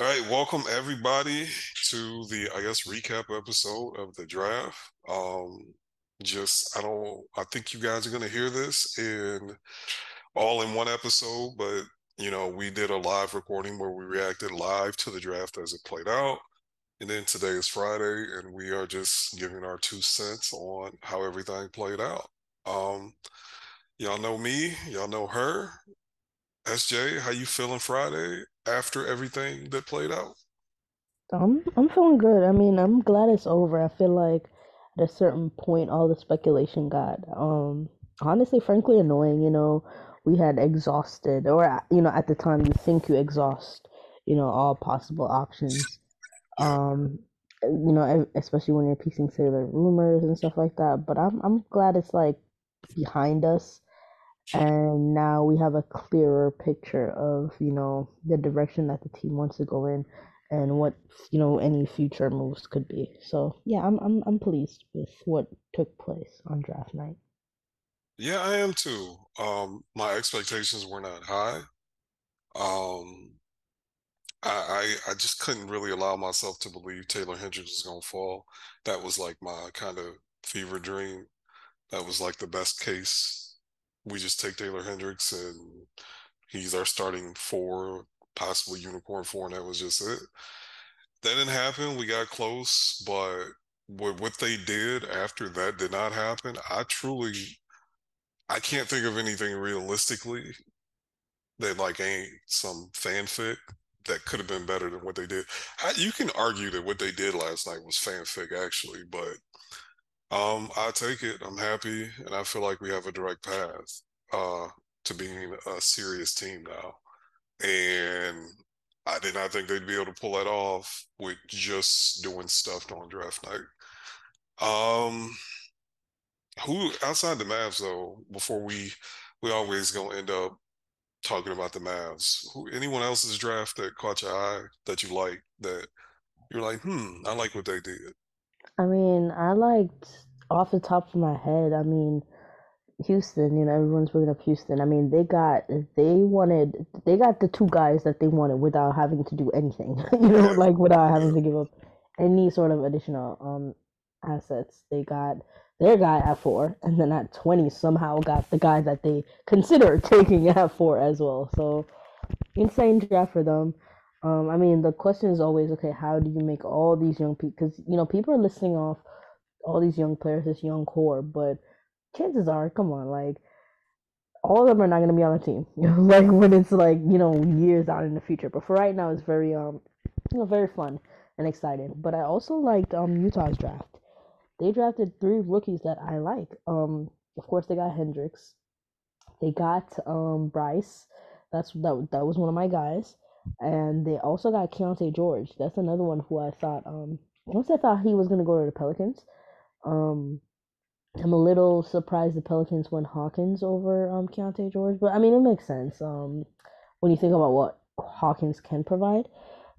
All right, welcome everybody to the I guess recap episode of the draft. Um just I don't I think you guys are gonna hear this in all in one episode, but you know, we did a live recording where we reacted live to the draft as it played out. And then today is Friday and we are just giving our two cents on how everything played out. Um y'all know me, y'all know her. SJ, how you feeling Friday after everything that played out? I'm I'm feeling good. I mean, I'm glad it's over. I feel like at a certain point, all the speculation got um honestly, frankly, annoying. You know, we had exhausted, or you know, at the time, you think you exhaust, you know, all possible options. Um, you know, especially when you're piecing together rumors and stuff like that. But I'm I'm glad it's like behind us and now we have a clearer picture of you know the direction that the team wants to go in and what you know any future moves could be so yeah i'm i'm, I'm pleased with what took place on draft night Yeah, I am too. Um, my expectations were not high. Um, I, I I just couldn't really allow myself to believe Taylor Hendricks was gonna fall. That was like my kind of fever dream. That was like the best case. We just take Taylor Hendricks and he's our starting four, possibly unicorn four, and that was just it. That didn't happen. We got close, but what what they did after that did not happen. I truly I can't think of anything realistically that like ain't some fanfic that could have been better than what they did. I, you can argue that what they did last night was fanfic actually, but um, I take it. I'm happy, and I feel like we have a direct path uh, to being a serious team now. And I did not think they'd be able to pull that off with just doing stuff on draft night. Um, who outside the Mavs though? Before we we always gonna end up talking about the Mavs. Who anyone else's draft that caught your eye that you like that you're like, hmm, I like what they did. I mean i liked off the top of my head i mean Houston, you know, everyone's bringing up Houston. I mean, they got they wanted they got the two guys that they wanted without having to do anything. you know, like without having to give up any sort of additional um assets. They got their guy at four, and then at twenty somehow got the guy that they consider taking at four as well. So insane draft for them. Um, I mean, the question is always, okay, how do you make all these young people? Because you know, people are listing off all these young players, this young core, but chances are, come on, like all of them are not going to be on the team. Like when it's like you know years out in the future. But for right now, it's very um you know very fun and exciting. But I also liked um Utah's draft. They drafted three rookies that I like. Um, of course they got Hendricks. They got um Brice. That's that that was one of my guys. And they also got Keyonte George. That's another one who I thought um once I thought he was gonna go to the Pelicans. Um I'm a little surprised the Pelicans went Hawkins over um Keyonte George, but I mean it makes sense um when you think about what Hawkins can provide.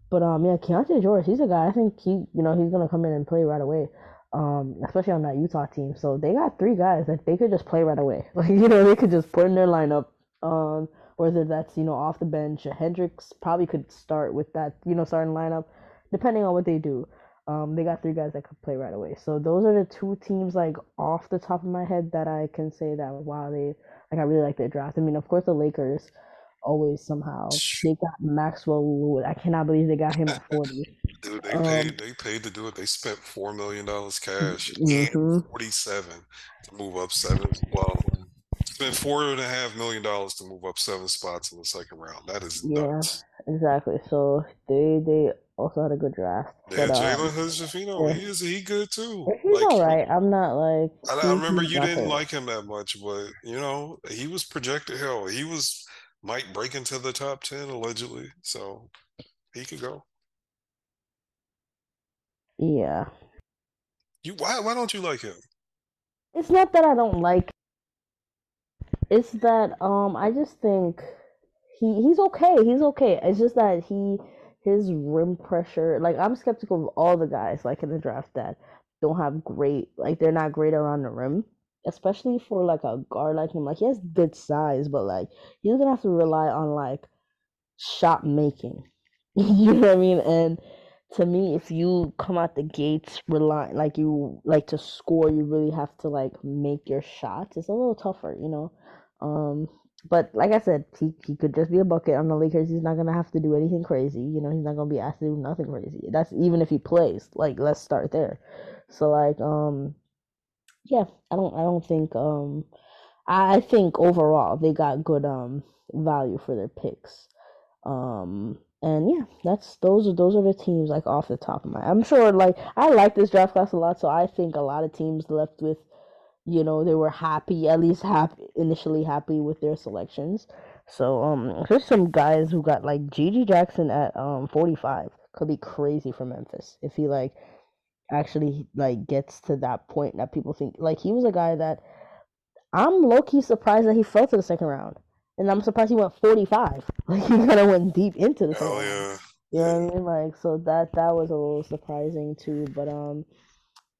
But um yeah, Keyonte George, he's a guy I think he you know he's gonna come in and play right away. Um, especially on that Utah team. So they got three guys that they could just play right away. Like, you know, they could just put in their lineup. Um, whether that's, you know, off the bench. Hendricks probably could start with that, you know, starting lineup, depending on what they do. Um, they got three guys that could play right away. So those are the two teams like off the top of my head that I can say that wow they like I really like their draft. I mean, of course the Lakers always somehow they got Maxwell Lewis. I cannot believe they got him at forty. dude, they Um, paid they paid to do it. They spent four million dollars cash and hmm forty seven to move up seven. Well, spent four and a half million dollars to move up seven spots in the second round. That is Yeah, nuts. exactly. So they they also had a good draft, Yeah, but Jalen um, Hood-Schifino, yeah, he is he good too. he's Like all right. I'm not like I, I remember you didn't nothing. like him that much, but you know he was projected. Hell, he was might break into the top ten allegedly, so he could go. Yeah, You why why don't you like him? it's not that I don't like. It's that um, I just think he he's okay. He's okay. It's just that he his rim pressure. Like I'm skeptical of all the guys like in the draft that don't have great like they're not great around the rim. Especially for like a guard like him. Like he has good size, but like he's gonna have to rely on like shot making you know what I mean? And to me, if you come out the gates relying like you like to score, you really have to like make your shots. It's a little tougher, you know. Um, but like I said, he, he could just be a bucket on the Lakers. He's not gonna have to do anything crazy. You know, he's not gonna be asked to do nothing crazy. That's even if he plays. Like, let's start there. So like, um, yeah, I don't I don't think um I think overall they got good um value for their picks. Um and yeah, that's those are those are the teams like off the top of my. I'm sure like I like this draft class a lot, so I think a lot of teams left with, you know, they were happy at least happy initially happy with their selections. So um, there's some guys who got like GG Jackson at um 45 could be crazy for Memphis if he like actually like gets to that point that people think like he was a guy that I'm low key surprised that he fell to the second round and I'm surprised he went 45. Like he kind of went deep into the. Oh yeah. You know what I mean? Like so that that was a little surprising too. But um,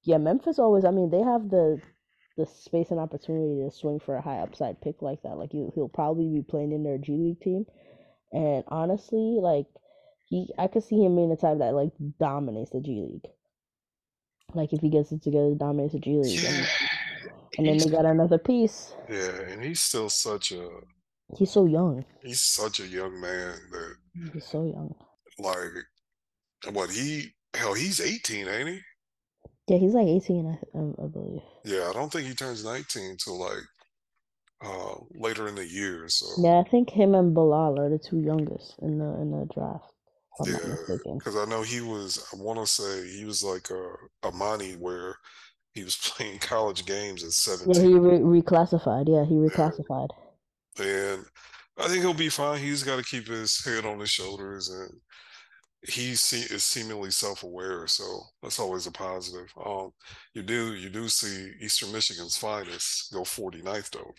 yeah, Memphis always. I mean, they have the the space and opportunity to swing for a high upside pick like that. Like he he'll probably be playing in their G League team, and honestly, like he, I could see him being the type that like dominates the G League. Like if he gets it together, dominates the G League, yeah. and, and then they got another piece. Yeah, and he's still such a He's so young. He's such a young man that he's so young. Like what he hell he's 18, ain't he? Yeah, he's like 18, I, I, believe. Yeah, I don't think he turns 19 till like uh later in the year. So yeah, I think him and Bilal are the two youngest in the in the draft. Yeah, because I know he was. I want to say he was like a Emoni, where he was playing college games at seventeen. Yeah, he re- reclassified. Yeah, he reclassified. Yeah and I think he'll be fine. He's got to keep his head on his shoulders, and he is seemingly self-aware, so that's always a positive. Um, you do you do see Eastern Michigan's finest go 49th though.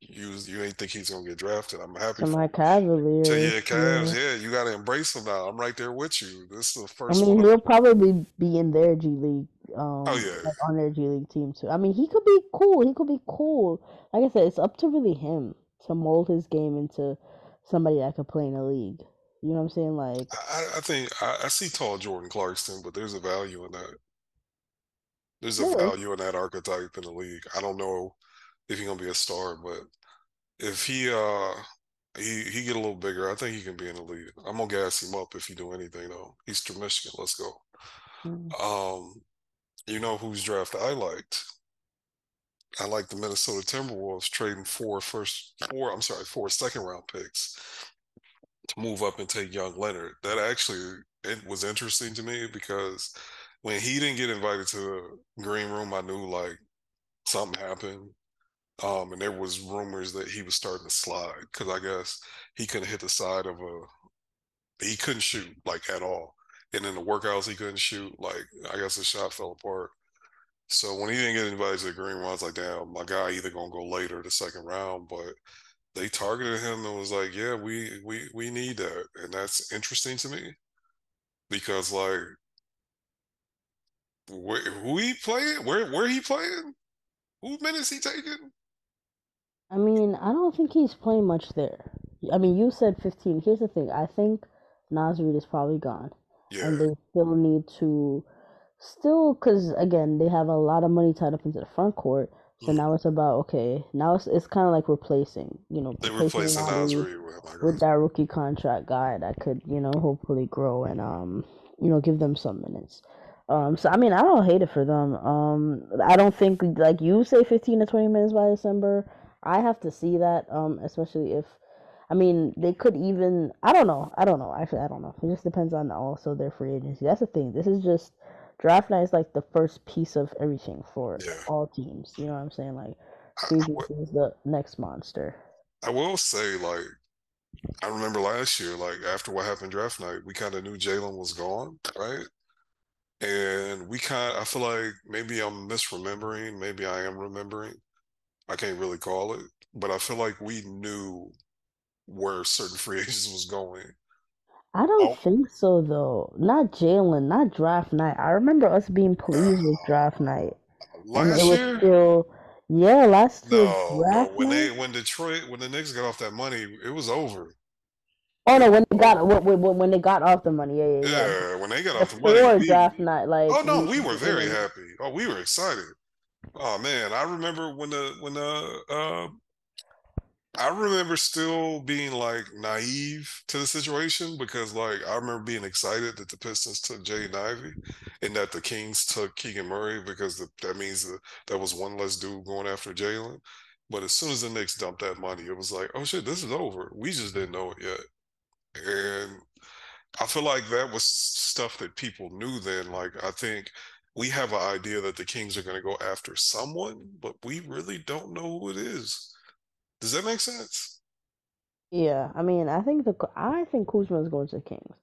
You you ain't think he's gonna get drafted. I'm happy. To my Cavaliers. To yeah, Cavs. Yeah. yeah, you got to embrace him now. I'm right there with you. This is the first. I mean, he'll probably be in their G League. Um, oh yeah, like on their G League team too. I mean, he could be cool. He could be cool. Like I said, it's up to really him to mold his game into somebody that could play in a league. You know what I'm saying? Like I, I think I, I, see tall Jordan Clarkson, but there's a value in that. There's a yeah. value in that archetype in the league. I don't know if he's gonna be a star, but if he uh he he get a little bigger, I think he can be in the league. I'm gonna gas him up if he do anything though. Eastern Michigan, let's go. Mm-hmm. Um, you know whose draft I liked? I like the Minnesota Timberwolves trading four first four, I'm sorry, four second round picks to move up and take young Leonard. That actually it was interesting to me because when he didn't get invited to the green room, I knew like something happened. Um, and there was rumors that he was starting to slide because I guess he couldn't hit the side of a he couldn't shoot like at all. And in the workouts he couldn't shoot. Like I guess the shot fell apart. So when he didn't get anybody to the green round, I was like, damn, my guy either gonna go later the second round, but they targeted him and was like, yeah, we we we need that, and that's interesting to me because like, where who he playing? Where where he playing? Who minutes he taking? I mean, I don't think he's playing much there. I mean, you said 15. Here's the thing. I think Reid is probably gone. Yeah. And they still need to still because again they have a lot of money tied up into the front court. So now it's about okay. Now it's it's kind of like replacing, you know, they replacing Naz Reid with, with that rookie contract guy that could, you know, hopefully grow and um, you know, give them some minutes. Um, so I mean, I don't hate it for them. Um, I don't think like you say fifteen to twenty minutes by December. I have to see that. Um, especially if, I mean, they could even. I don't know. I don't know. Actually, I don't know. It just depends on also their free agency. That's the thing. This is just draft night is like the first piece of everything for yeah. all teams. You know what I'm saying? Like season is the next monster. I will say, like, I remember last year, like after what happened draft night, we kind of knew Jalen was gone, right? And we kind I feel like maybe I'm misremembering, maybe I am remembering. I can't really call it, but I feel like we knew where certain free agents was going. I don't oh. think so though. Not Jalen, not draft night. I remember us being pleased with draft night. Last year, still, yeah, last year. No, no, when night? they when Detroit when the Knicks got off that money, it was over. Oh no, when they got when, when they got off the money, yeah, yeah, yeah. yeah. when they got off the money, Before we- draft night, like oh no, we were very happy. Oh, we were excited. Oh man, I remember when the when the uh, I remember still being like naive to the situation because like I remember being excited that the Pistons took Jaden Ivey and that the Kings took Keegan Murray because the, that means that that was one less dude going after Jalen. But as soon as the Knicks dumped that money, it was like, oh shit, this is over. We just didn't know it yet. And I feel like that was stuff that people knew then. Like I think we have an idea that the Kings are going to go after someone, but we really don't know who it is. Does that make sense? Yeah, I mean, I think the I think Kuzma is going to the Kings.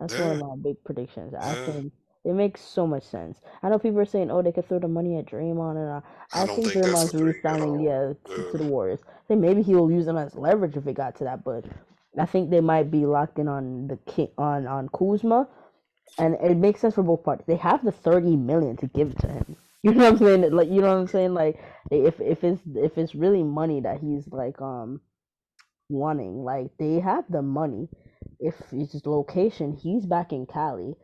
That's one of my big predictions. I Yeah. think it makes so much sense. I know people are saying, "Oh, they could throw the money at Draymond," and uh, I I think think Draymond's re-signing, all. yeah, to, the Warriors. I think maybe he'll use them as leverage if it got to that, but I think they might be locked in on the king on on Kuzma, and it makes sense for both parties. They have the thirty million to give to him. You know what I'm saying? Like, you know what I'm saying? Like, if if it's if it's really money that he's like um wanting, like they have the money. If it's location, he's back in Cali,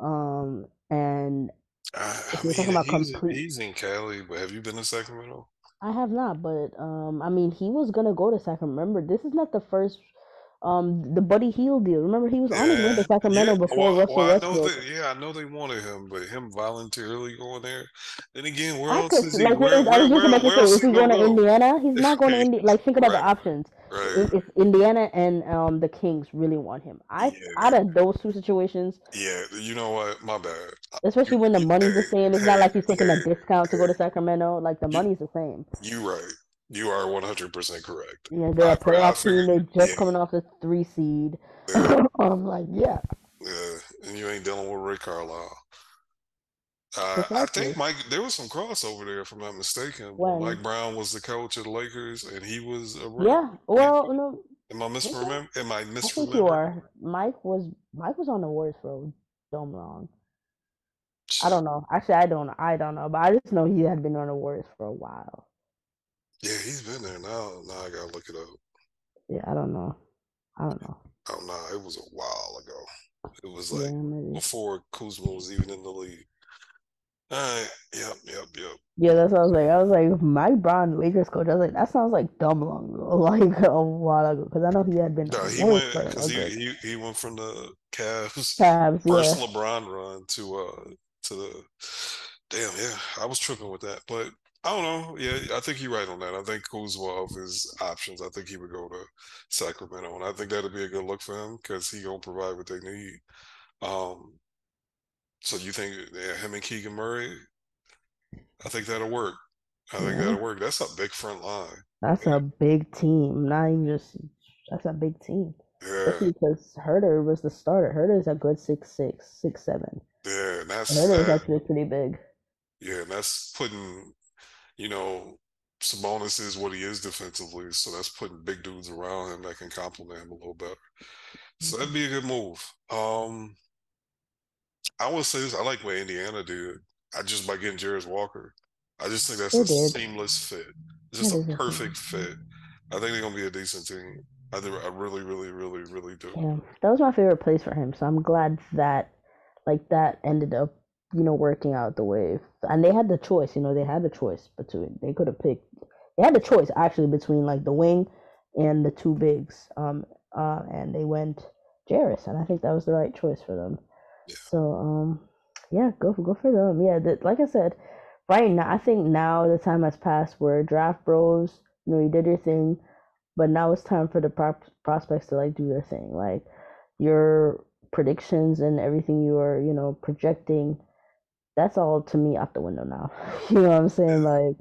um, and I, If you're talking about he's, complete- he's in Cali, but have you been to Sacramento? I have not, but um, I mean, he was gonna go to Sacramento. Remember, this is not the first, um, the Buddy Hield deal. Remember, he was on his way to Sacramento yeah. before Well, Russell well, I know Westbrook. that. Yeah, I know they wanted him, but him voluntarily going there. Then again, where I else could is he? like Where, I was just about to where say, is he going go? Indiana? He's not going to Indy. Like, think about the options. Right. If, if Indiana and um the Kings really want him, I Yeah. out of those two situations, Yeah. You know what? My bad. especially when the money's the same, it's not like he's taking a discount to go to. Sacramento. Like the money's the same. You right. You are one hundred percent correct. Yeah, they're I a playoff team. They figured- just yeah. coming off the three seed. Yeah. I'm like, yeah, Yeah, and you ain't dealing with Ray Carlisle. Uh, I think Mike, there was some crossover there, if I'm not mistaken. When? Mike Brown was the coach of the Lakers, and he was a yeah. Well, no, Am I Okay. misremember? Am I I think you are. Mike was Mike was on the Warriors for dumb long. I don't know. Actually, I don't. I don't know, but I just know he had been on the Warriors for a while. Yeah, he's been there now. Now I gotta look it up. Yeah, I don't know. I don't know. Oh no, it was a while ago. It was like maybe. before Kuzma was even in the league. All right. Yep. Yep. Yep. Yeah, that's what I was like. I was like, Mike Brown, Lakers coach. I was like, that sounds like dumb long ago, like a while ago, because I know he had been. No, he went because he, he he went from the Cavs Cavs, first yeah. LeBron run to uh to the damn yeah I was tripping with that but I don't know yeah I think you're right on that I think Kuzma of his options I think he would go to Sacramento and I think that'd be a good look for him because he gonna provide what they need um so you think yeah, him and Keegan Murray I think that'll work I think Yeah. that'll work that's a big front line That's a big team. Not even just. That's a big team. yeah Especially because Huerter was the starter. Huerter's a good six six, six seven. yeah and that's And Huerter was that- actually pretty big. Yeah, and that's putting, you know, Sabonis is what he is defensively, so that's putting big dudes around him that can complement him a little better. So that'd be a good move. Um, I would say this: I like what Indiana did. I just by getting Jarace Walker, I just think that's They a did. seamless fit, just It a perfect fit. I think they're gonna be a decent team. I do, I really, really, really, really do. Yeah, that was my favorite place for him. So I'm glad that, like, that ended up, you know, working out the way. And they had the choice. You know, they had the choice between. They could have picked. They had the choice actually between like the wing and the two bigs. Um. Uh. And they went Jarace, and I think that was the right choice for them. Yeah. So um. Yeah, go for go for them. Yeah, the, like I said, right now I think now the time has passed where draft bros, you know, you did your thing, but now it's time for the prop- prospects to like do their thing. Like your predictions and everything you are, you know, projecting, that's all to me out the window now. you know what I'm saying? Like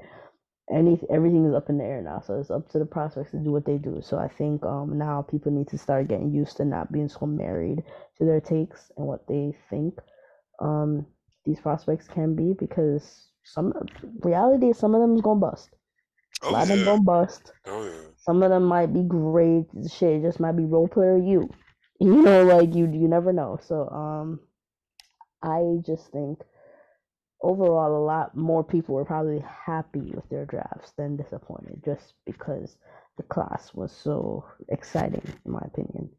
any everything is up in the air now, so it's up to the prospects to do what they do. So I think um now people need to start getting used to not being so married to their takes and what they think um these prospects can be because some reality is some of them is gonna bust. A Oh lot of them gonna bust. oh yeah. Some of them might be great. Shit, it just might be role player you. You know, like you you never know. So um I just think overall a lot more people were probably happy with their drafts than disappointed just because the class was so exciting in my opinion.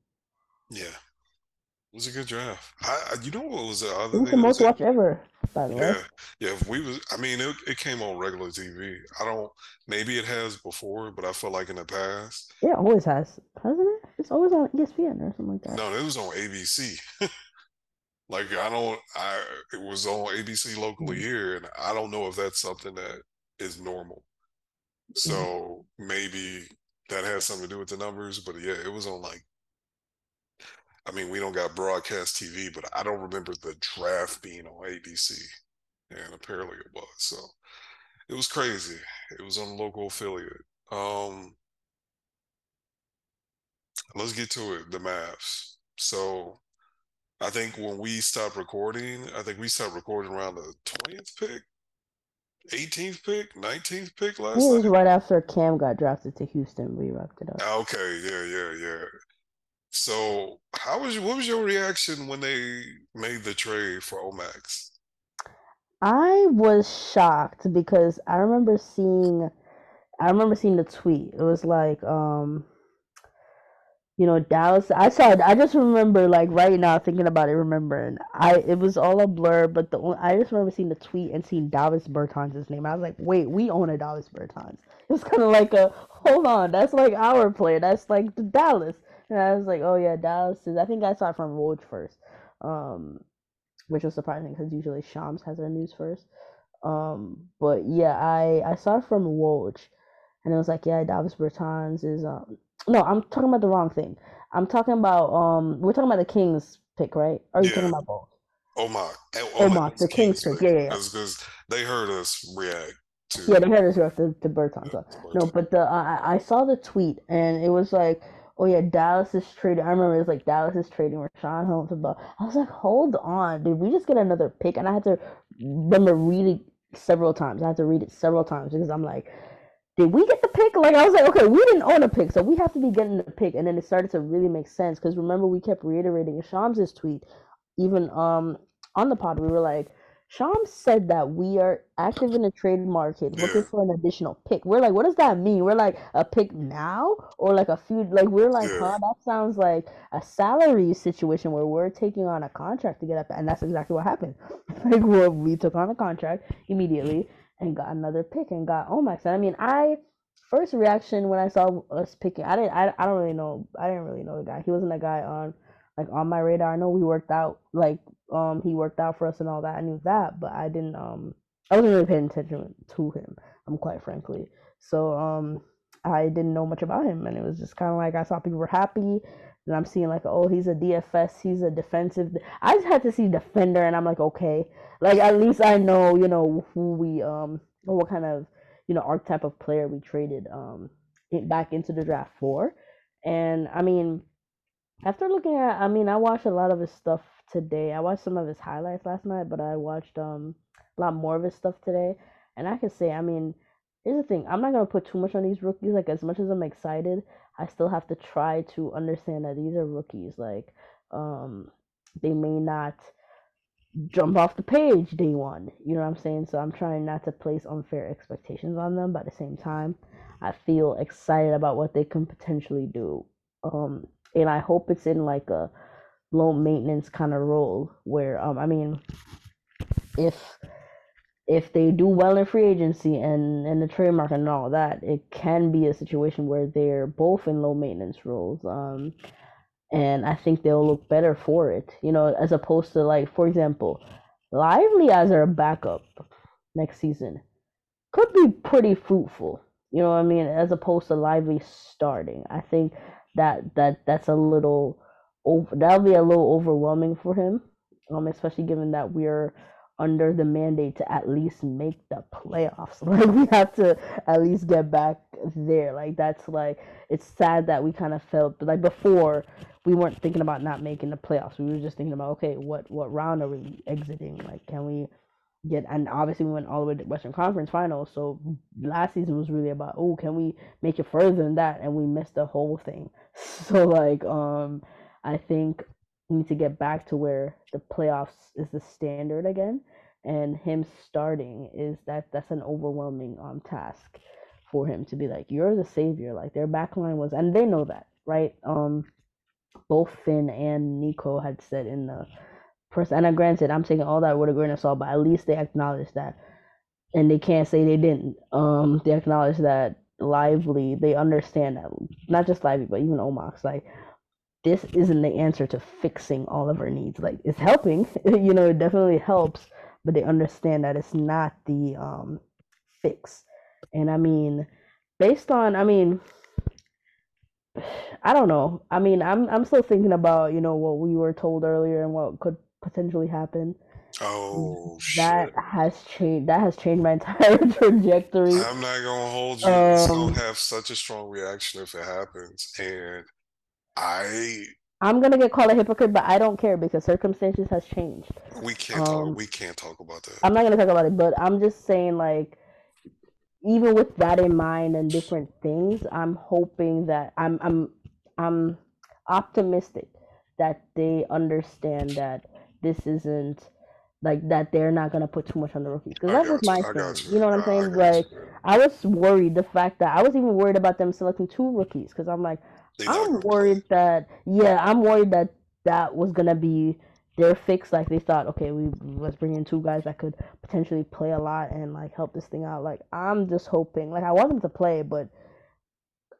Yeah, it was a good draft. I, I you know what was the It was the most watched ever, by the way. Yeah, yeah. If we was, I mean, it, it came on regular TV. I don't. Maybe it has before, but I feel like in the past, Yeah, always has, hasn't it? It's always on ESPN or something like that. no, it was on ABC. Like I don't, I it was on ABC locally Mm, here, and I don't know if that's something that is normal. So maybe that has something to do with the numbers. But yeah, it was on like, I mean, we don't got broadcast TV, but I don't remember the draft being on ABC, and apparently it was. So it was crazy. It was on local affiliate. Um, let's get to it. The Mavs. So I think when we stopped recording, I think we stopped recording around the twentieth pick. 18th pick, 19th pick last it was night. right after Cam got drafted to Houston. We wrapped it up. Okay, yeah, yeah, yeah. So, how was your, what was your reaction when they made the trade for Omax? I was shocked because I remember seeing I remember seeing the tweet. It was like, um, you know, Dallas. I saw. I just remember like right now thinking about it, remembering. I it was all a blur, but the only, I just remember seeing the tweet and seeing Davis Bertans' name. I was like, wait, we own a Davis Bertans. It was kind of like a hold on, that's like our player. That's like the Dallas. And I was like, oh yeah, Dallas is. I think I saw it from Woj first, um, which was surprising because usually Shams has their news first. Um, but yeah, I I saw it from Woj, and it was like, yeah, Davis Bertans is um no, I'm talking about the wrong thing. I'm talking about um we're talking about the Kings pick, right? Or are you talking Yeah, about both? Omar, Omar, Omax the Kings pick. pick, Yeah, yeah, yeah. because they heard us react To... Yeah, to they had us draft the, the Bertans. yeah, So. No, but the I I saw the tweet and it was like, oh yeah, Dallas is trading. I remember it was like Dallas is trading Richaun Holmes. About I was like, hold on, did we just get another pick? And I had to remember reading several times. I had to read it several times because I'm like, did we get the pick? Like I was like, okay, we didn't own a pick, so we have to be getting the pick. And then it started to really make sense because remember we kept reiterating Shams's tweet, even um on the pod. We were like, Shams said that we are active in the trade market, looking for an additional pick. We're like, what does that mean? We're like a pick now or like a few? Like we're like, huh? That sounds like a salary situation where we're taking on a contract to get up, and that's exactly what happened. like well, we took on a contract immediately and got another pick and got Omax. And I mean, I first reaction when I saw us picking, I didn't, I, I don't really know, I didn't really know the guy. He wasn't a guy on like on my radar. I know we worked out, like um, he worked out for us and all that. I knew that, but I didn't, um, I wasn't really paying attention to him. I'm um, quite frankly. So um, I didn't know much about him, and it was just kind of like I saw people were happy. And I'm seeing like, oh, he's a DFS, he's a defensive. I just had to see defender, and I'm like, okay, like at least I know, you know, who we um, what kind of you know archetype of player we traded um back into the draft for. And I mean, after looking at, I mean, I watched a lot of his stuff today. I watched some of his highlights last night, but I watched um a lot more of his stuff today. And I can say, I mean, here's the thing. I'm not gonna put too much on these rookies. Like as much as I'm excited, I still have to try to understand that these are rookies. Like, um, they may not jump off the page day one. You know what I'm saying? So I'm trying not to place unfair expectations on them, but at the same time, I feel excited about what they can potentially do. Um, and I hope it's in like a low maintenance kind of role where um I mean if if they do well in free agency and and the trade market and all that, it can be a situation where they're both in low maintenance roles. Um, and I think they'll look better for it. You know, as opposed to like, for example, Lively as our backup next season could be pretty fruitful. You know what I mean? As opposed to Lively starting, I think that that that's a little over. That'll be a little overwhelming for him, um, especially given that we're under the mandate to at least make the playoffs. Like we have to at least get back there. Like that's like it's sad that we kind of felt like before we weren't thinking about not making the playoffs. We were just thinking about okay, what what round are we exiting? Like can we get and obviously we went all the way to Western Conference Finals. So last season was really about oh, can we make it further than that? And we missed the whole thing. So like um I think we need to get back to where the playoffs is the standard again. And him starting is that that's an overwhelming um task for him to be like, You're the savior. Like their backline was and they know that, right? Um both Finn and Nico had said in the press. And I granted, I'm taking all that with a grain of salt, but at least they acknowledged that, and they can't say they didn't. Um, they acknowledge that lively. They understand that not just lively, but even Omax. Like this isn't the answer to fixing all of our needs. Like it's helping, you know, it definitely helps, but they understand that it's not the um fix. And I mean, based on, I mean, I don't know. I mean, I'm I'm still thinking about you know what we were told earlier and what could potentially happen. Oh That shit. has changed. That has changed my entire trajectory. I'm not gonna hold you. Um, have such a strong reaction if it happens. And I I'm gonna get called a hypocrite, but I don't care because circumstances has changed. we can't talk Um, we can't talk about that. I'm not gonna talk about it, but I'm just saying like even with that in mind and different things, I'm hoping that I'm I'm I'm optimistic that they understand that this isn't like that they're not gonna put too much on the rookies because that was my you. Thing. you. Know what I'm I, I saying? Like you. I was worried the fact that I was even worried about them selecting two rookies because I'm like I'm worried that yeah I'm worried that that was gonna be their fix. Like they thought, okay, we let's bring in two guys that could potentially play a lot and like help this thing out. Like I'm just hoping. Like I want them to play, but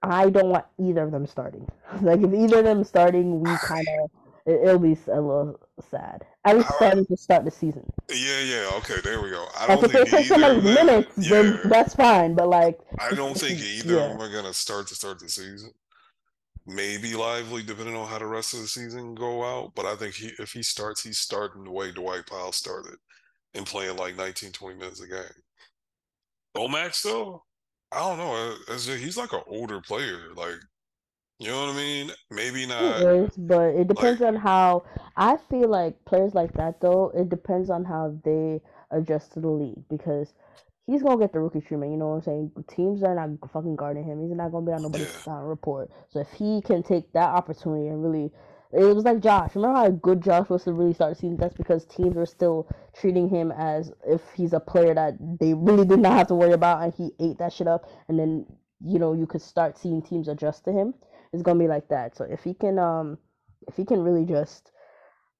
I don't want either of them starting. like if either of them starting, we kind of it, it'll be a little sad. At least starting to start the season. yeah, yeah, okay, there we go. I don't if they think take somebody's minutes, then that's fine. But like, I don't think either of them are gonna start to start the season. Maybe lively, depending on how the rest of the season go out. But I think he, if he starts, he's starting the way Dwight Powell started and playing like 19, 20 minutes a game. Omax though, I don't know. uh, he's like an older player. Like, you know what I mean? Maybe it not. is. But it Like, depends on how. I feel like players like that though. It depends on how they adjust to the league because. He's gonna get the rookie treatment, you know what I'm saying? Teams are not fucking guarding him. He's not gonna be on nobody's scouting report. So if he can take that opportunity and really, it was like Josh. Remember how good Josh was to really start the season? That's because teams were still treating him as if he's a player that they really did not have to worry about, and he ate that shit up. And then you know you could start seeing teams adjust to him. It's gonna be like that. So if he can, um, if he can really just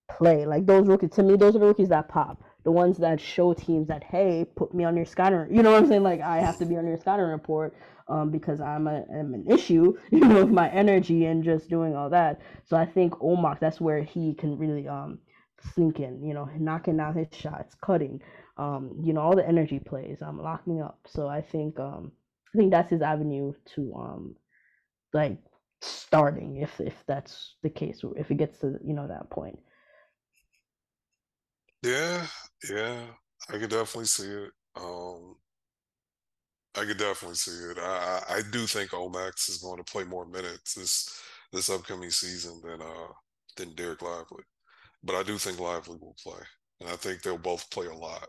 play like those rookies, to me, those are the rookies that pop. The ones that show teams that hey, put me on your scanner. You know what I'm saying? Like I have to be on your scanner report um, because I'm, a, I'm an issue, you know, with my energy and just doing all that. So I think Omar, that's where he can really um, in, you know, knocking down his shots, cutting, um, you know, all the energy plays, um, locking up. So I think um, I think that's his avenue to um, like starting if if that's the case, if it gets to you know that point. Yeah, yeah. I could definitely see it. Um, I could definitely see it. I, I do think Omax is going to play more minutes this this upcoming season than uh than Dereck Lively. But I do think Lively will play. And I think they'll both play a lot.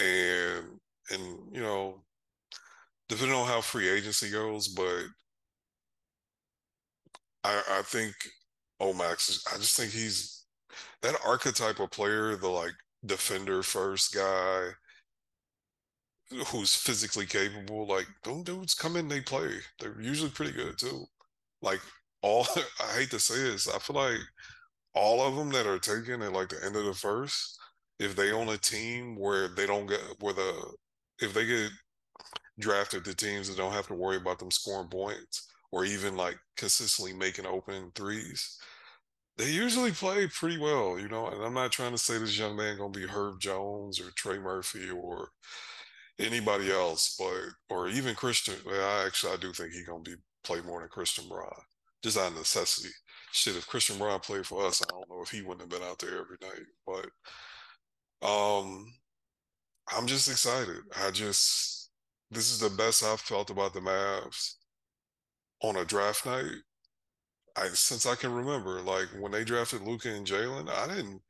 And and you know, depending on how free agency goes, but I I think Omax is I just think he's that archetype of player, the like defender first guy who's physically capable, like those dudes come in, they play. They're usually pretty good too. Like all I hate to say this, I feel like all of them that are taken at like the end of the first, if they on a team where they don't get where the if they get drafted to teams that don't have to worry about them scoring points or even like consistently making open threes, they usually play pretty well, you know. And I'm not trying to say this young man gonna be Herb Jones or Trey Murphy or anybody else, but or even Christian. I actually I do think he gonna be play more than Christian Braun, just out of necessity. Shit, if Christian Braun played for us, I don't know if he wouldn't have been out there every night. But um, I'm just excited. I just this is the best I've felt about the Mavs on a draft night. I since I can remember, like when they drafted Luka and Jalen, I didn't.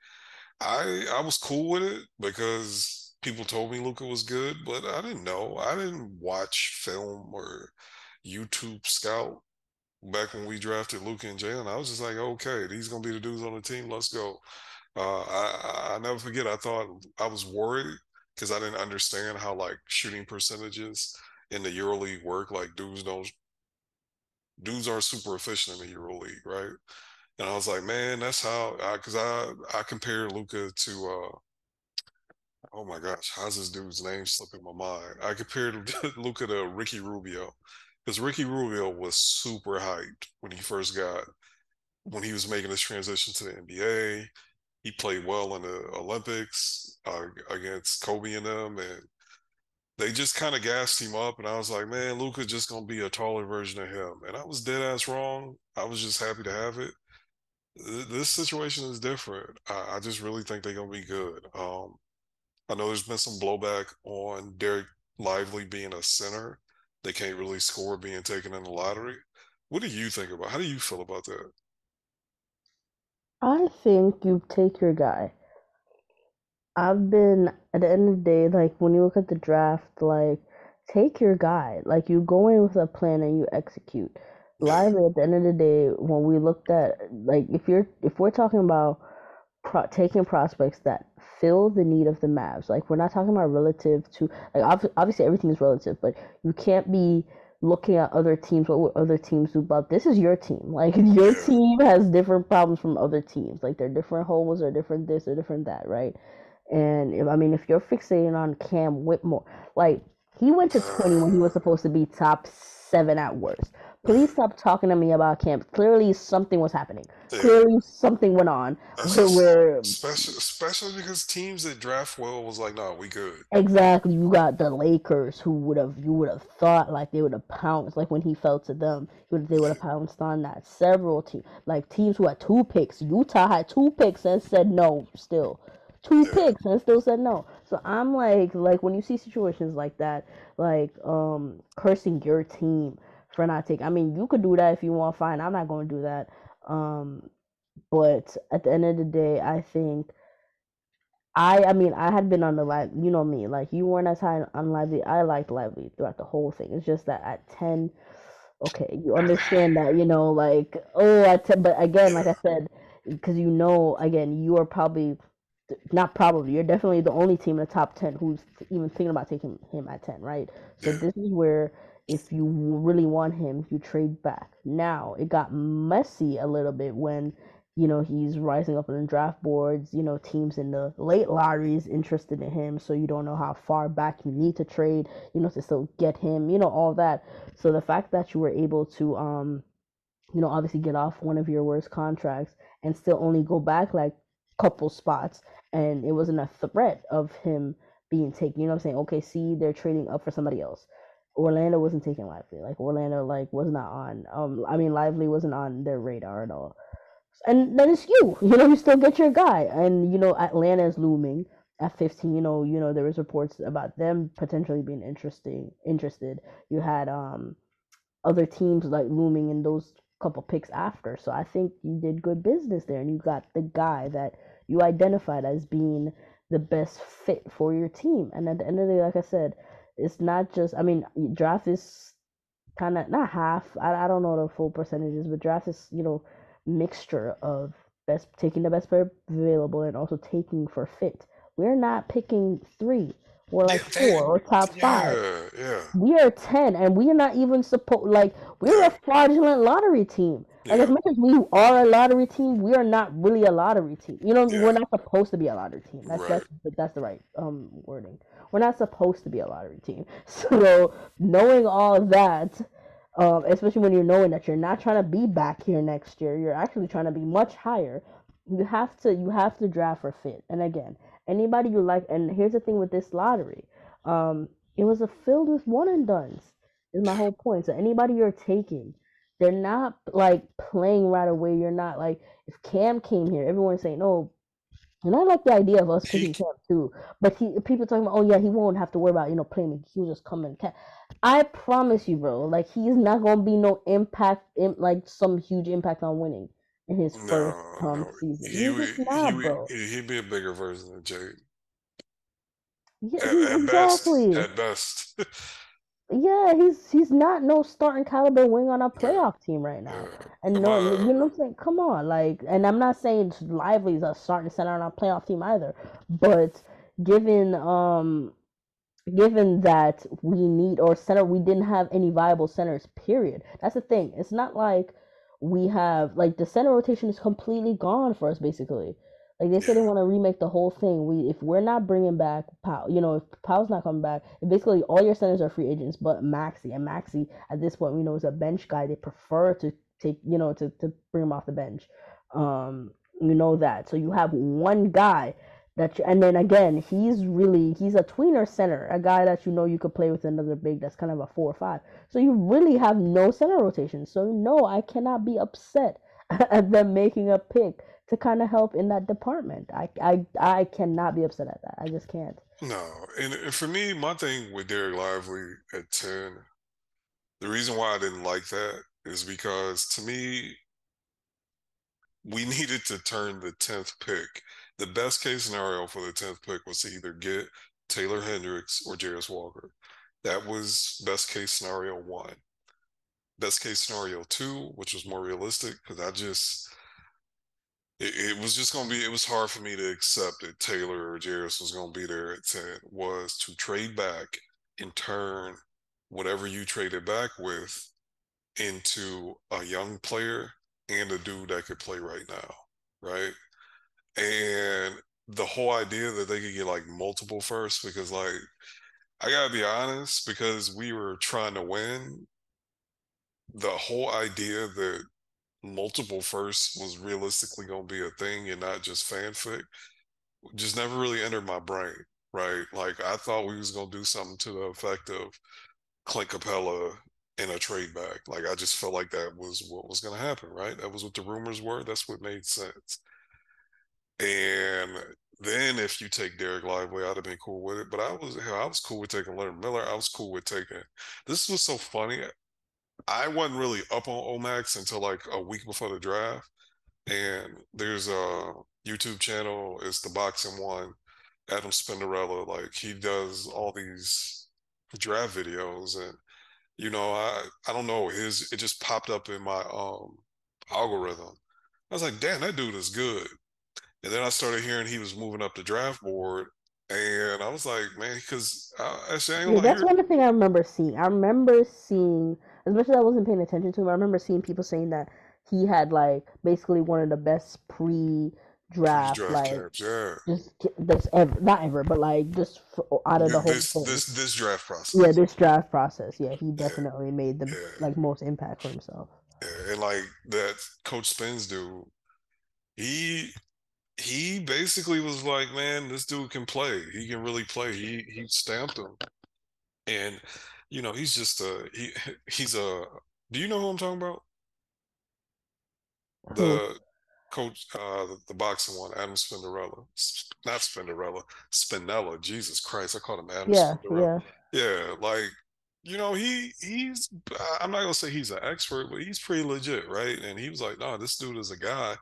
I I was cool with it because people told me Luka was good, but I didn't know. I didn't watch film or YouTube scout back when we drafted Luka and Jalen. I was just like, okay, these gonna be the dudes on the team. Let's go. Uh, I I never forget. I thought I was worried because I didn't understand how like shooting percentages in the EuroLeague work. Like dudes don't dudes aren't super efficient in the EuroLeague, right? And I was like, man, that's how I because I, I compare Luka to uh oh my gosh, how's this dude's name slipping my mind? I compared Luka to Ricky Rubio because Ricky Rubio was super hyped when he first got when he was making his transition to the NBA. He played well in the Olympics uh, against Kobe and them, and they just kind of gassed him up. And I was like, man, Luka's just gonna be a taller version of him. And I was dead ass wrong. I was just happy to have it. This situation is different. I, I just really think they're gonna be good. Um, I know there's been some blowback on Dereck Lively being a center. They can't really score being taken in the lottery. What do you think about? How do you feel about that? I think you take your guy. I've been at the end of the day, like when you look at the draft, like take your guy. Like you go in with a plan and you execute. Live at the end of the day, when we looked at like if you're if we're talking about pro- taking prospects that fill the need of the Mavs, like we're not talking about relative to like ob- obviously everything is relative, but you can't be looking at other teams, what would other teams do? But this is your team. Like your team has different problems from other teams. Like they're different holes or different this or different that, right? And if, I mean, if you're fixating on Cam Whitmore, like he went to 20 when he was supposed to be top seven at worst. Please stop talking to me about Cam. Clearly, something was happening. Clearly, something went on. Where, especially, especially because teams that draft well was like, no, we good. Exactly. You got the Lakers, who would have you would have thought like they would have pounced, like when he fell to them, they would have pounced on that. Several teams, like teams who had two picks. Utah had two picks and said no. Still, two picks and still said no. So I'm like, like when you see situations like that, like um cursing your team for not taking. I mean, you could do that if you want. Fine, I'm not going to do that. Um, but at the end of the day, I think. I I mean I had been on the live you know me like you weren't as high on lively I liked lively throughout the whole thing it's just that at 10 okay you understand that you know like oh at 10 but again like I said because you know again you are probably not probably you're definitely the only team in the top 10 who's even thinking about taking him at 10 right? So yeah. this is where if you really want him you trade back. Now it got messy a little bit when you know he's rising up in the draft boards you know teams in the late lotteries interested in him so you don't know how far back you need to trade you know to still get him you know all that. So the fact that you were able to um you know obviously get off one of your worst contracts and still only go back like couple spots and it wasn't a threat of him being taken. You know what I'm saying? Okay, see, they're trading up for somebody else. Orlando wasn't taking Lively. Like Orlando, like was not on. Um, I mean, Lively wasn't on their radar at all. And then it's you. You know, you still get your guy. And you know, Atlanta is looming at 15. You know, you know there was reports about them potentially being interesting, interested. You had um other teams like looming in those couple picks after. So I think you did good business there, and you got the guy that you identified as being the best fit for your team. And at the end of the day, like I said, it's not just. I mean, draft is kind of not half. I, I don't know the full percentages, but draft is you know mixture of best taking the best player available and also taking for fit. We're not picking three or like four or top five. Yeah, yeah. We are ten, and we are not even supposed like we're a fraudulent lottery team. Like as much as we are a lottery team, we are not really a lottery team. You know, yeah. we're not supposed to be a lottery team. That's right. that's that's the right um wording. We're not supposed to be a lottery team. So knowing all that, um, especially when you're knowing that you're not trying to be back here next year, you're actually trying to be much higher. You have to you have to draft for fit. And again, anybody you like. And here's the thing with this lottery, um, it was a filled with one and duns. Is my whole point. So anybody you're taking, they're not like playing right away. You're not like if Cam came here, everyone's saying, "Oh, and I like the idea of us picking Cam too. But he people talking about, oh yeah, he won't have to worry about you know playing. He'll just come and I promise you, bro. Like he's not gonna be no impact, in, like some huge impact on winning in his no, first um, no. season. He, would, not, he, would, he'd be a bigger version of Jade. Yeah, at, at. Best, at best. yeah, he's he's not no starting caliber wing on a playoff team right now. And no, you know what I'm saying? Come on, like, and I'm not saying Lively's a starting center on a playoff team either, but given um given that we need or center we didn't have any viable centers period that's the thing it's not like we have like the center rotation is completely gone for us basically. Like they said they want to remake the whole thing. We if we're not bringing back Powell, you know, if Powell's not coming back, basically all your centers are free agents, but Maxi and Maxi at this point we know is a bench guy. They prefer to take you know to to bring him off the bench. Um, you know that. So you have one guy that you, and then again he's really he's a tweener center, a guy that you know you could play with another big that's kind of a four or five. So you really have no center rotation. So no, I cannot be upset at them making a pick to kind of help in that department. I, I I cannot be upset at that. I just can't. No, and, and for me, my thing with Dereck Lively at 10, the reason why I didn't like that is because to me, we needed to turn the 10th pick. The best case scenario for the 10th pick was to either get Taylor Hendricks or Jarace Walker. That was best case scenario one. Best case scenario two, which was more realistic, because I just it, it, was just gonna be it was hard for me to accept that Taylor or Jarace was gonna be there at 10, was to trade back and turn whatever you traded back with into a young player and a dude that could play right now, right? And the whole idea that they could get like multiple firsts, because like I gotta be honest, because we were trying to win, the whole idea that multiple firsts was realistically gonna be a thing and not just fanfic just never really entered my brain, right? Like I thought we was gonna do something to the effect of Clint Capela in a trade back. Like I just felt like that was what was going to happen, right? That was what the rumors were. That's what made sense. And then if you take Dereck Lively, I'd have been cool with it. But I was I was cool with taking Leonard Miller. I was cool with taking. This was so funny. I wasn't really up on Omax until like a week before the draft. And there's a YouTube channel. It's the boxing one. Adam Spinderella. Like he does all these draft videos and you know, I I don't know, his it just popped up in my um algorithm. I was like, damn, that dude is good. And then I started hearing he was moving up the draft board, and I was like, man, because uh, actually, I ain't Yeah, that's one thing I remember seeing. I remember seeing, as much as I wasn't paying attention to him, I remember seeing people saying that he had like basically one of the best pre-draft, pre-draft like camps, yeah. just this ever, not ever, but like just out of the whole This thing. this this draft process. Yeah, this draft process. Yeah, he yeah, definitely made the yeah, like most impact for himself. yeah. And like that Coach Spins dude, he he basically was like, man, this dude can play. He can really play. He he stamped him. And you know, he's just a he he's a do you know who I'm talking about? Who? The coach uh the, the boxing one, Adam Spinderella. Not Spinderella, Spinella. Jesus Christ, I called him Adam Yeah, Spinderella. yeah. Yeah, like you know, he he's I'm not gonna say he's an expert, but he's pretty legit, right? And he was like, nah, this dude is a guy.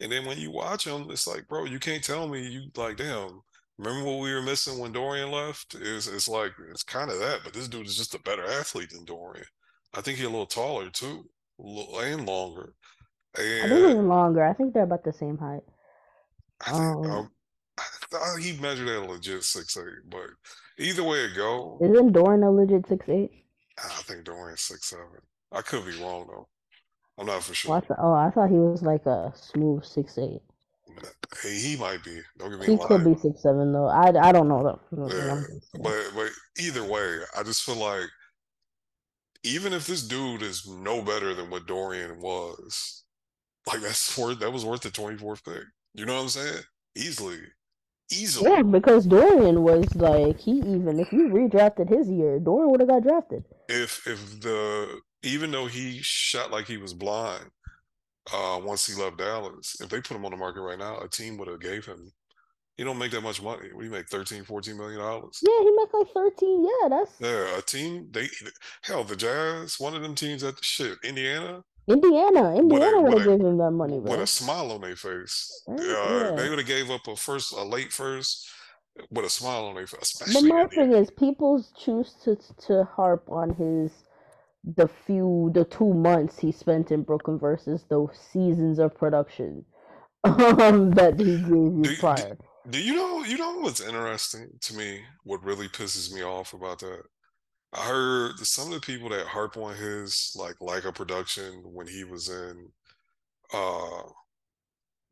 And then when you watch him, it's like, bro, you can't tell me you like, damn, remember what we were missing when Dorian left? It's it's like it's kind of that, but this dude is just a better athlete than Dorian. I think he's a little taller too, a little, and longer. I think And even longer. I think they're about the same height. I think Um, um, I thought he measured at a legit six eight, but either way it go, isn't Dorian a legit six eight? I think Dorian's six seven. I could be wrong though. I'm not for Oh, I sure. thought, oh, I thought he was like a smooth six eight. Hey, he might be. Don't get me He could be six seven though. I, I don't know though. Yeah, I'm just saying. but but either way, I just feel like even if this dude is no better than what Dorian was, like that's worth that was worth the 24th pick. You know what I'm saying? Easily. Easily. Yeah, because Dorian was like he even if you redrafted his year, Dorian would have got drafted. If if the even though he shot like he was blind uh once he left Dallas, if they put him on the market right now, a team would have gave him he don't make that much money. We make 13, 14 million dollars. Yeah, he make like thirteen. Yeah, that's Yeah, a team they hell the Jazz, one of them teams at shit, Indiana, Indiana. Indiana would have given him that money, with a smile on their face. Uh, they would have gave up a first, a late first, with a smile on their face, But my Indiana. thing is, people choose to to harp on his the few the two months he spent in Brooklyn versus the seasons of production um that he gave you Do, do, prior. do you know? You know what's interesting to me? What really pisses me off about that? I heard some of the people that harp on his like like a production when he was in uh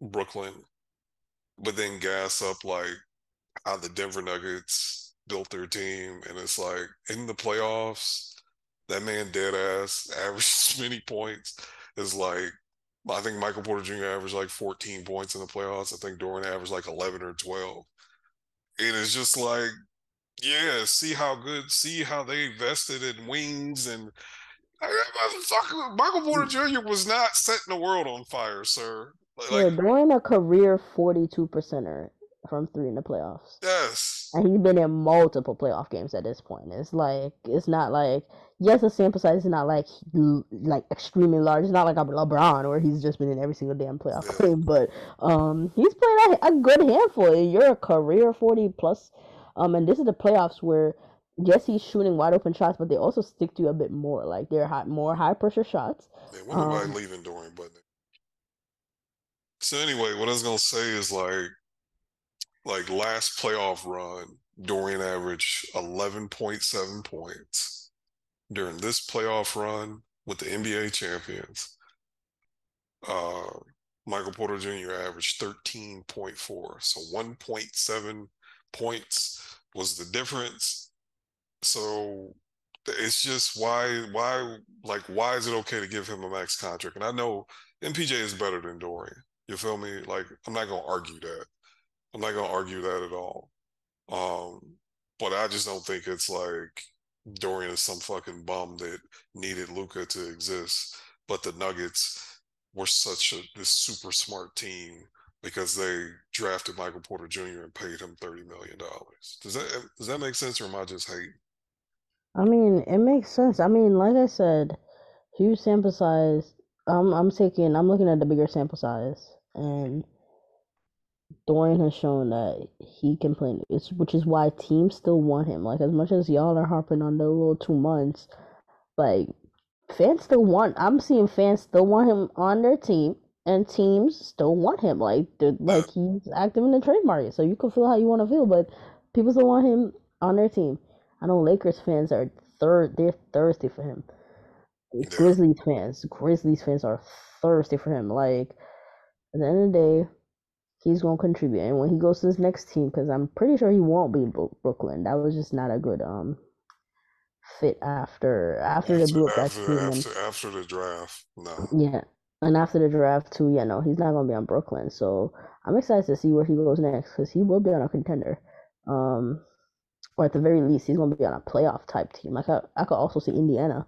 Brooklyn, but then gas up like how the Denver Nuggets built their team, and it's like in the playoffs, that man dead ass averaged many points is like I think Michael Porter Jr. averaged like 14 points in the playoffs. I think Dorian averaged like 11 or 12. And It is just like, yeah, see how good, see how they invested in wings and Michael Porter hmm. Jr. was not setting the world on fire, sir. Like, yeah, Dorian a career 42 percenter from three in the playoffs. Yes. And he's been in multiple playoff games at this point. It's like it's not like yes, the sample size is not like like extremely large. It's not like a LeBron where he's just been in every single damn playoff game, but um, he's played a, a, good handful. You're a career forty plus, um, and this is the playoffs where yes, he's shooting wide open shots, but they also stick to you a bit more. Like they're hot, more high pressure shots. Yeah, when um, leaving Dorian, but so anyway, what I was gonna say is like like last playoff run, Dorian averaged eleven point seven points during this playoff run with the NBA champions, uh, Michael Porter Jr. averaged 13.4. So 1.7 points was the difference. So it's just why, why, like, why is it okay to give him a max contract? And I know MPJ is better than Dorian. You feel me? Like, I'm not to argue that. I'm not to argue that at all. Um, but I just don't think it's like Dorian is some fucking bum that needed Luka to exist. But the Nuggets were such a this super smart team because they drafted Michael Porter Jr. and paid him thirty million dollars. Does that does that make sense, or am I just hating? I mean, it makes sense. I mean, like I said, huge sample size. I'm I'm taking. I'm looking at the bigger sample size, and Dorian has shown that he can play, it's, which is why teams still want him. Like as much as y'all are harping on the little two months, like fans still want. I'm seeing fans still want him on their team, and teams still want him. Like like he's active in the trade market, so you can feel how you want to feel, but people still want him on their team. I know Lakers fans are third. They're thirsty for him. Grizzlies fans, Grizzlies fans are thirsty for him. Like at the end of the day he's going to contribute. And when he goes to his next team, because I'm pretty sure he won't be Brooklyn. That was just not a good um fit after after, after the blew that team. After, after the draft, no. Yeah, and after the draft too, yeah, no, he's not going to be on Brooklyn. So I'm excited to see where he goes next because he will be on a contender. Um, or at the very least, he's going to be on a playoff type team. Like I, I could also see Indiana.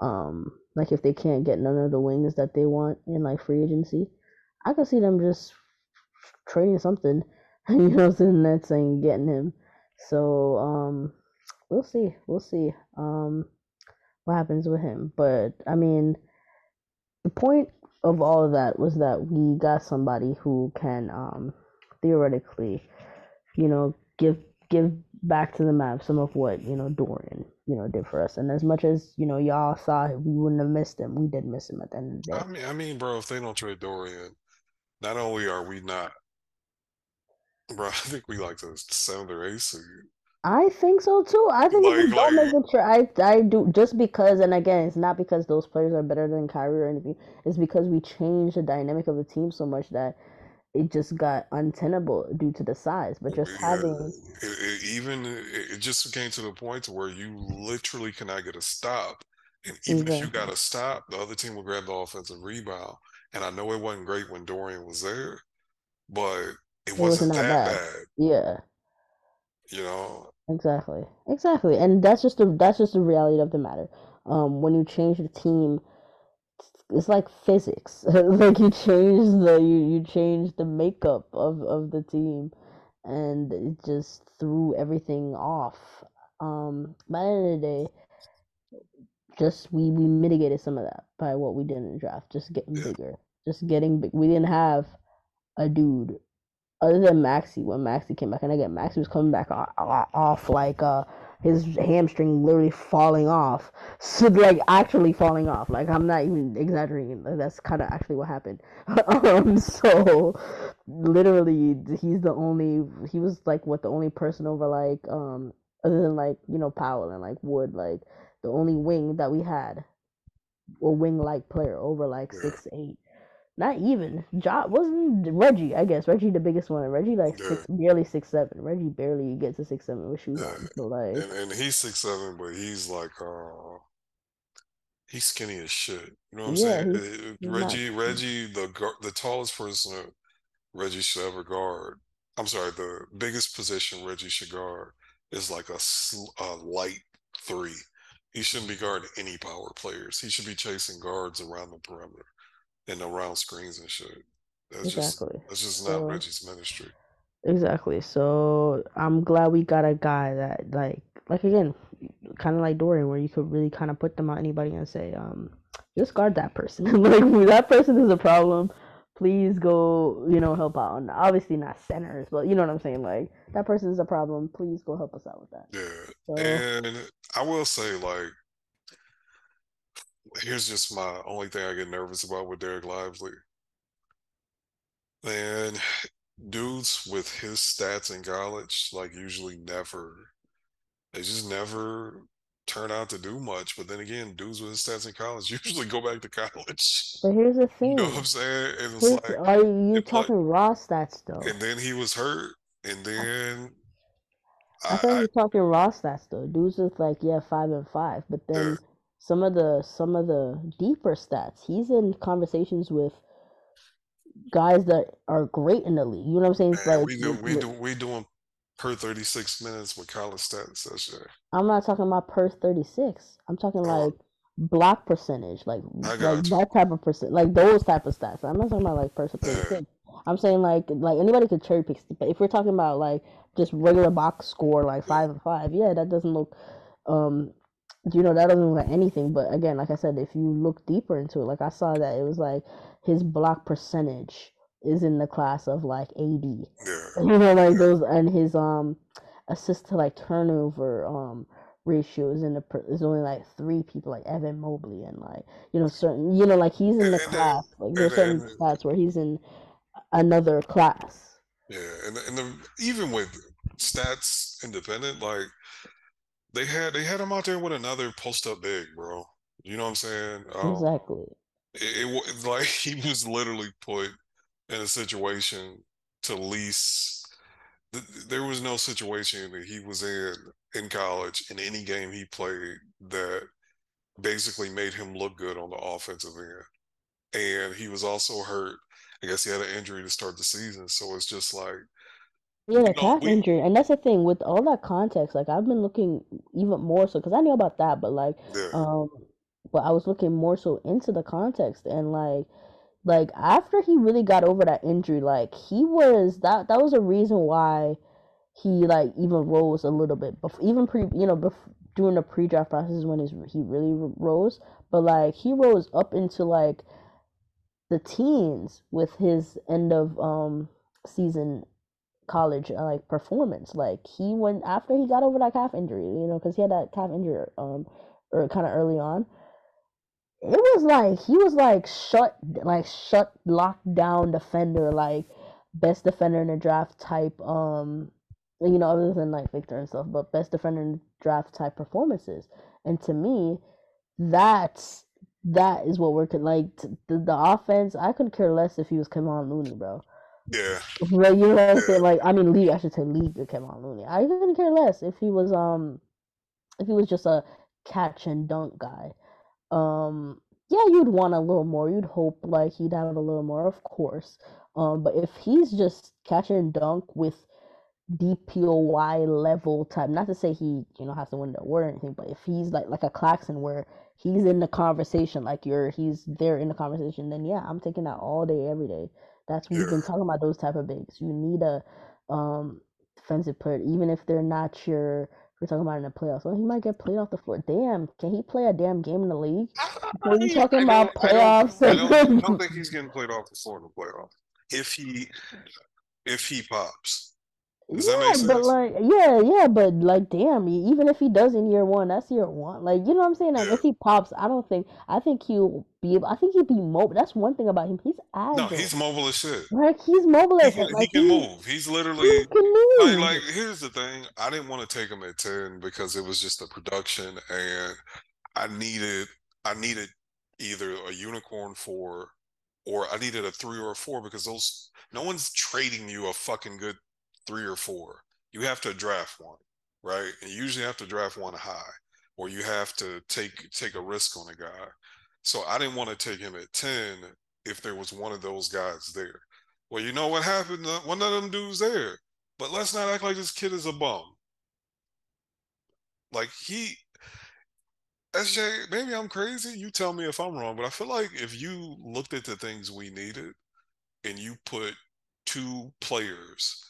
Um, like if they can't get none of the wings that they want in like free agency, I could see them just trading something, you know, in that saying getting him. So um, we'll see, we'll see um, what happens with him. But I mean, the point of all of that was that we got somebody who can um, theoretically, you know, give give back to the map some of what you know Dorian you know did for us. And as much as you know y'all saw we wouldn't have missed him, we did miss him at the end of the day. I mean, I mean, bro, if they don't trade Dorian, not only are we not Bro, I think we like the seventh or eighth seed. I think so too. I think like, if we don't make it, I I do just because, and again, it's not because those players are better than Kyrie or anything. It's because we changed the dynamic of the team so much that it just got untenable due to the size. But just yeah, having it, it, even it just came to the point to where you literally cannot get a stop, and even exactly. if you got a stop, the other team will grab the offensive rebound. And I know it wasn't great when Dorian was there, but it, wasn't, that bad. bad. Yeah. You know. Exactly. Exactly. And that's just the that's just the reality of the matter. Um, when you change the team, it's like physics. like you change the you, you change the makeup of, of the team and it just threw everything off. Um, by the end of the day, just we, we mitigated some of that by what we did in the draft, just getting yeah. bigger. Just getting big. We didn't have a dude other than Maxi. when Maxi came back, and again, Maxi was coming back off, off like uh, his hamstring literally falling off, so like actually falling off. Like I'm not even exaggerating. That's kind of actually what happened. um, so literally, he's the only. He was like what the only person over like um other than like you know Powell and like Wood, like the only wing that we had, or wing like player over like six eight. Not even Job wasn't Reggie. I guess Reggie the biggest one. Reggie like Yeah. six, barely six seven. Reggie barely gets to six seven with shoes Yeah. on. So like, and and he's six seven, but he's like uh he's skinny as shit. You know what I'm Yeah, saying? he's- he's not- Reggie, Reggie, the the tallest person Reggie should ever guard. I'm sorry, the biggest position Reggie should guard is like a, a light three. He shouldn't be guarding any power players. He should be chasing guards around the perimeter and around screens and shit. That's just exactly. that's just So- not Reggie's ministry. Exactly. So I'm glad we got a guy that like like again, kind of like Dorian, where you could really kind of put them on anybody and say, um, just guard that person. like that person is a problem. Please go, you know, help out. And obviously not centers, but you know what I'm saying. Like that person is a problem. Please go help us out with that. Yeah. So And I will say, like, here's just my only thing I get nervous about with Dereck Lively. Man, dudes with his stats in college, like, usually never, they just never turn out to do much. But then again, dudes with his stats in college usually go back to college. but here's the thing. You know what I'm saying? And it's like, are you it like- talking raw stats though? and then he was hurt, and then I I, thought you were talking raw stats though. Dudes with like yeah five and five, but then Yeah. Some of the some of the deeper stats, he's in conversations with guys that are great in the league. You know what I'm saying? It's like we do, we do, we doing per 36 minutes with college stats. That's it. I'm not talking about per thirty six. I'm talking Oh. like block percentage, like like you. that type of percent, like those type of stats. I'm not talking about like per thirty six. I'm saying like like anybody could cherry pick, but if we're talking about like just regular box score, like five and five, yeah, that doesn't look, um, you know, that doesn't look like anything. But again, like I said, if you look deeper into it, like I saw that it was like his block percentage is in the class of like AD. Yeah. you know like those and his um assist to like turnover um ratio is in the is only like three people like Evan Mobley and like you know certain you know like he's in the and then- class like there's certain stats where he's in another class Yeah, and and the, even with stats independent, like they had they had him out there with another post up big, bro. You know what I'm saying? Um, exactly it, it wa- like he was literally put in a situation to lease. th- There was no situation that he was in in college in any game he played that basically made him look good on the offensive end. And he was also hurt. I guess he had an injury to start the season, so it's just like yeah you the know, calf we- injury and that's the thing with all that context like I've been looking even more so because I knew about that but like yeah. um but I was looking more so into the context and like like after he really got over that injury like he was that that was a reason why he like even rose a little bit before even pre you know bef- during the pre-draft process when he's he really r- rose but like he rose up into like the teens with his end of um season college uh, like performance. Like he went after he got over that calf injury you know because he had that calf injury um or kind of early on it was like he was like shut like shut locked down defender like best defender in the draft type um you know other than like Victor and stuff but best defender in the draft type performances. And to me that's that is what we're like the, the offense I couldn't care less if he was Kevon Looney bro Yeah, But you know what I'm saying? Like I mean league I should say league of Kevon Looney I couldn't care less if he was um if he was just a catch and dunk guy. Um yeah you'd want a little more. You'd hope like he'd have a little more of course. Um but if he's just catch and dunk with DPOY level type not to say he you know has to win the award or anything but if he's like like a Claxton where he's in the conversation like you're he's there in the conversation then yeah I'm taking that all day every day that's we've been talking about those type of bigs you need a um defensive player even if they're not your we're talking about in the playoffs. Oh, he might get played off the floor. Damn, can he play a damn game in the league? Are you talking about don't- I don't- playoffs? I don't, I don't think he's getting played off the floor in the playoffs. If he, if he pops, Does that make Yeah, but like, yeah, yeah, but like, damn, even if he does in year one, that's year one. Like, you know what I'm saying? Like, if he pops, I don't think, I think he'll be able, I think he'll be mobile. That's one thing about him. He's agile. No, he's mobile as shit. Like, he's mobile He as can he Like, can he, move. He's he literally can like move. like here's the thing. I didn't want to take him at 10 because it was just the production and I needed I needed either a unicorn four or I needed a three or a four because those no one's trading you a fucking good three or four. You have to draft one, right? And you usually have to draft one high, or you have to take take a risk on a guy. So I didn't want to take him at 10 if there was one of those guys there. Well, you know what happened? One of them dudes there. But let's not act like this kid is a bum. Like he SJ, maybe I'm crazy. You tell me if I'm wrong, but I feel like if you looked at the things we needed and you put two players,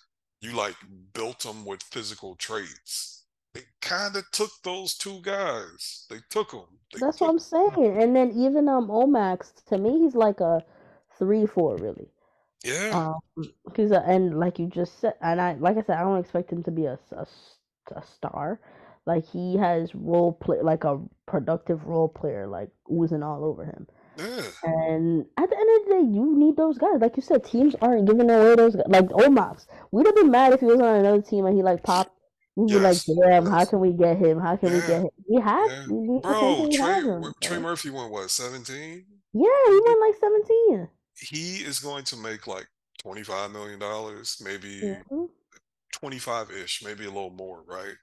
you like built them with physical traits. They kind of took those two guys. They took them. They That's what I'm saying. And then even um Omax, to me, he's like a three, four, really. yeah. Um, he's a, and like you just said, and I like I said, I don't expect him to be a a star. Like he has role play, like a productive role player, like oozing all over him. Yeah. And at the end of the day, you need those guys. Like you said, teams aren't giving away those guys. Like Omax, we'd have been mad if he was on another team and he like popped. We'd be like, Yes. damn, how can we get him? How can we get him? We have, Yeah. we Bro, Trey have him. Trey. Murphy went what, 17? Yeah, he went like 17. He is going to make like $25 million, maybe Mhm. 25-ish, maybe a little more, right?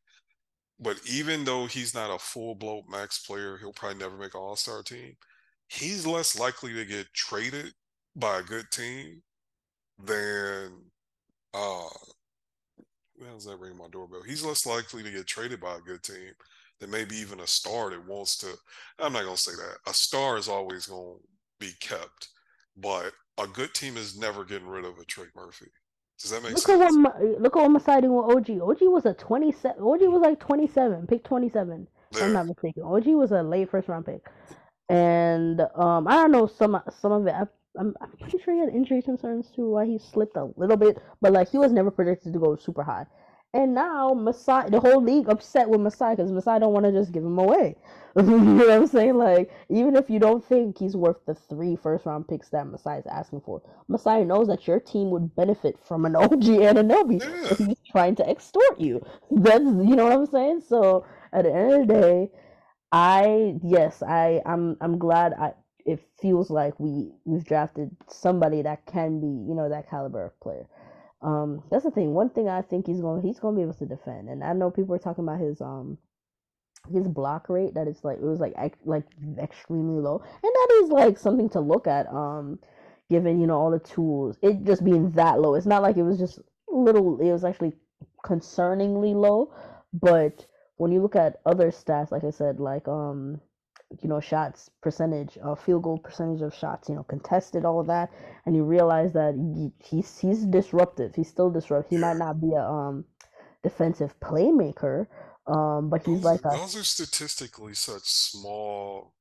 But even though he's not a full blown max player, he'll probably never make an all-star team. He's less likely to get traded by a good team than uh when does that ring my doorbell? He's less likely to get traded by a good team than maybe even a star that wants to. I'm not gonna say that. A star is always gonna be kept, but a good team is never getting rid of a Trey Murphy. Does that make Look at what sense? my, look at what I'm siding with OG. OG was a 27. OG was like 27, pick 27. If I'm not mistaken. OG was a late first round pick, and um, I don't know some some of it. I, I'm I'm pretty sure he had injury concerns too, why he slipped a little bit. But like he was never projected to go super high. And now Masai, the whole league upset with Masai because Masai don't want to just give him away. you know what I'm saying? Like even if you don't think he's worth the three first round picks that Masai is asking for, Masai knows that your team would benefit from an OG Anunoby. Yeah. So he's trying to extort you. That's you know what I'm saying? So at the end of the day, I yes, I I'm I'm glad I it feels like we we've drafted somebody that can be, you know, that caliber of player. Um that's the thing. One thing I think he's going he's going to be able to defend. And I know people are talking about his um his block rate that is like it was like like extremely low. And that is like something to look at um given, you know, all the tools. It just being that low. It's not like it was just little it was actually concerningly low, but when you look at other stats, like I said, like um, you know, shots percentage, uh, field goal percentage of shots, you know, contested, all of that, and you realize that he, he's he's disruptive. He's still disruptive. He might not be a um defensive playmaker, um, but he's Those, like a those are statistically such small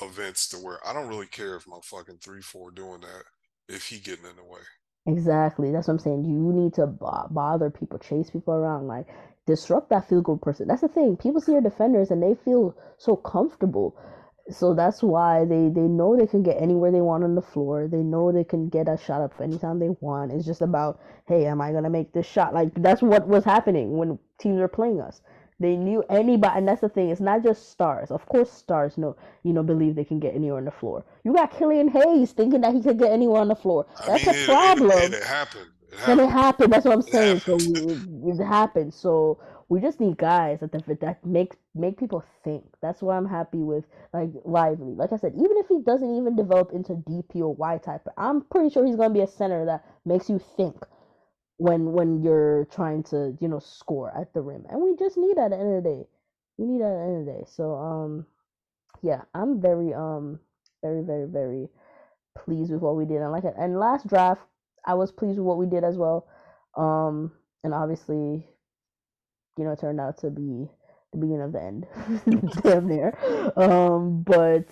events to where I don't really care if my fucking three four doing that if he getting in the way. Exactly. That's what I'm saying. You need to bo- bother people, chase people around, like disrupt that field goal person. That's the thing. People see your defenders and they feel so comfortable. So that's why they they know they can get anywhere they want on the floor. They know they can get a shot up anytime they want. It's just about, hey, am I gonna make this shot? Like that's what was happening when teams were playing us. They knew anybody, and that's the thing. It's not just stars. Of course, stars know, you know, believe they can get anywhere on the floor. You got Killian Hayes thinking that he could get anywhere on the floor. I That's mean, a problem. it, it, it happened. It And it happened. That's what I'm It saying. So we, it happened. So we just need guys that that that make make people think. That's why I'm happy with like Lively. Like I said, even if he doesn't even develop into DPOY type, I'm pretty sure he's gonna be a center that makes you think when when you're trying to you know score at the rim. And we just need that at the end of the day. We need that at the end of the day. So um yeah, I'm very um very very very pleased with what we did. And like and last draft, I was pleased with what we did as well. Um, and obviously, you know, it turned out to be the beginning of the end, damn near. Um, but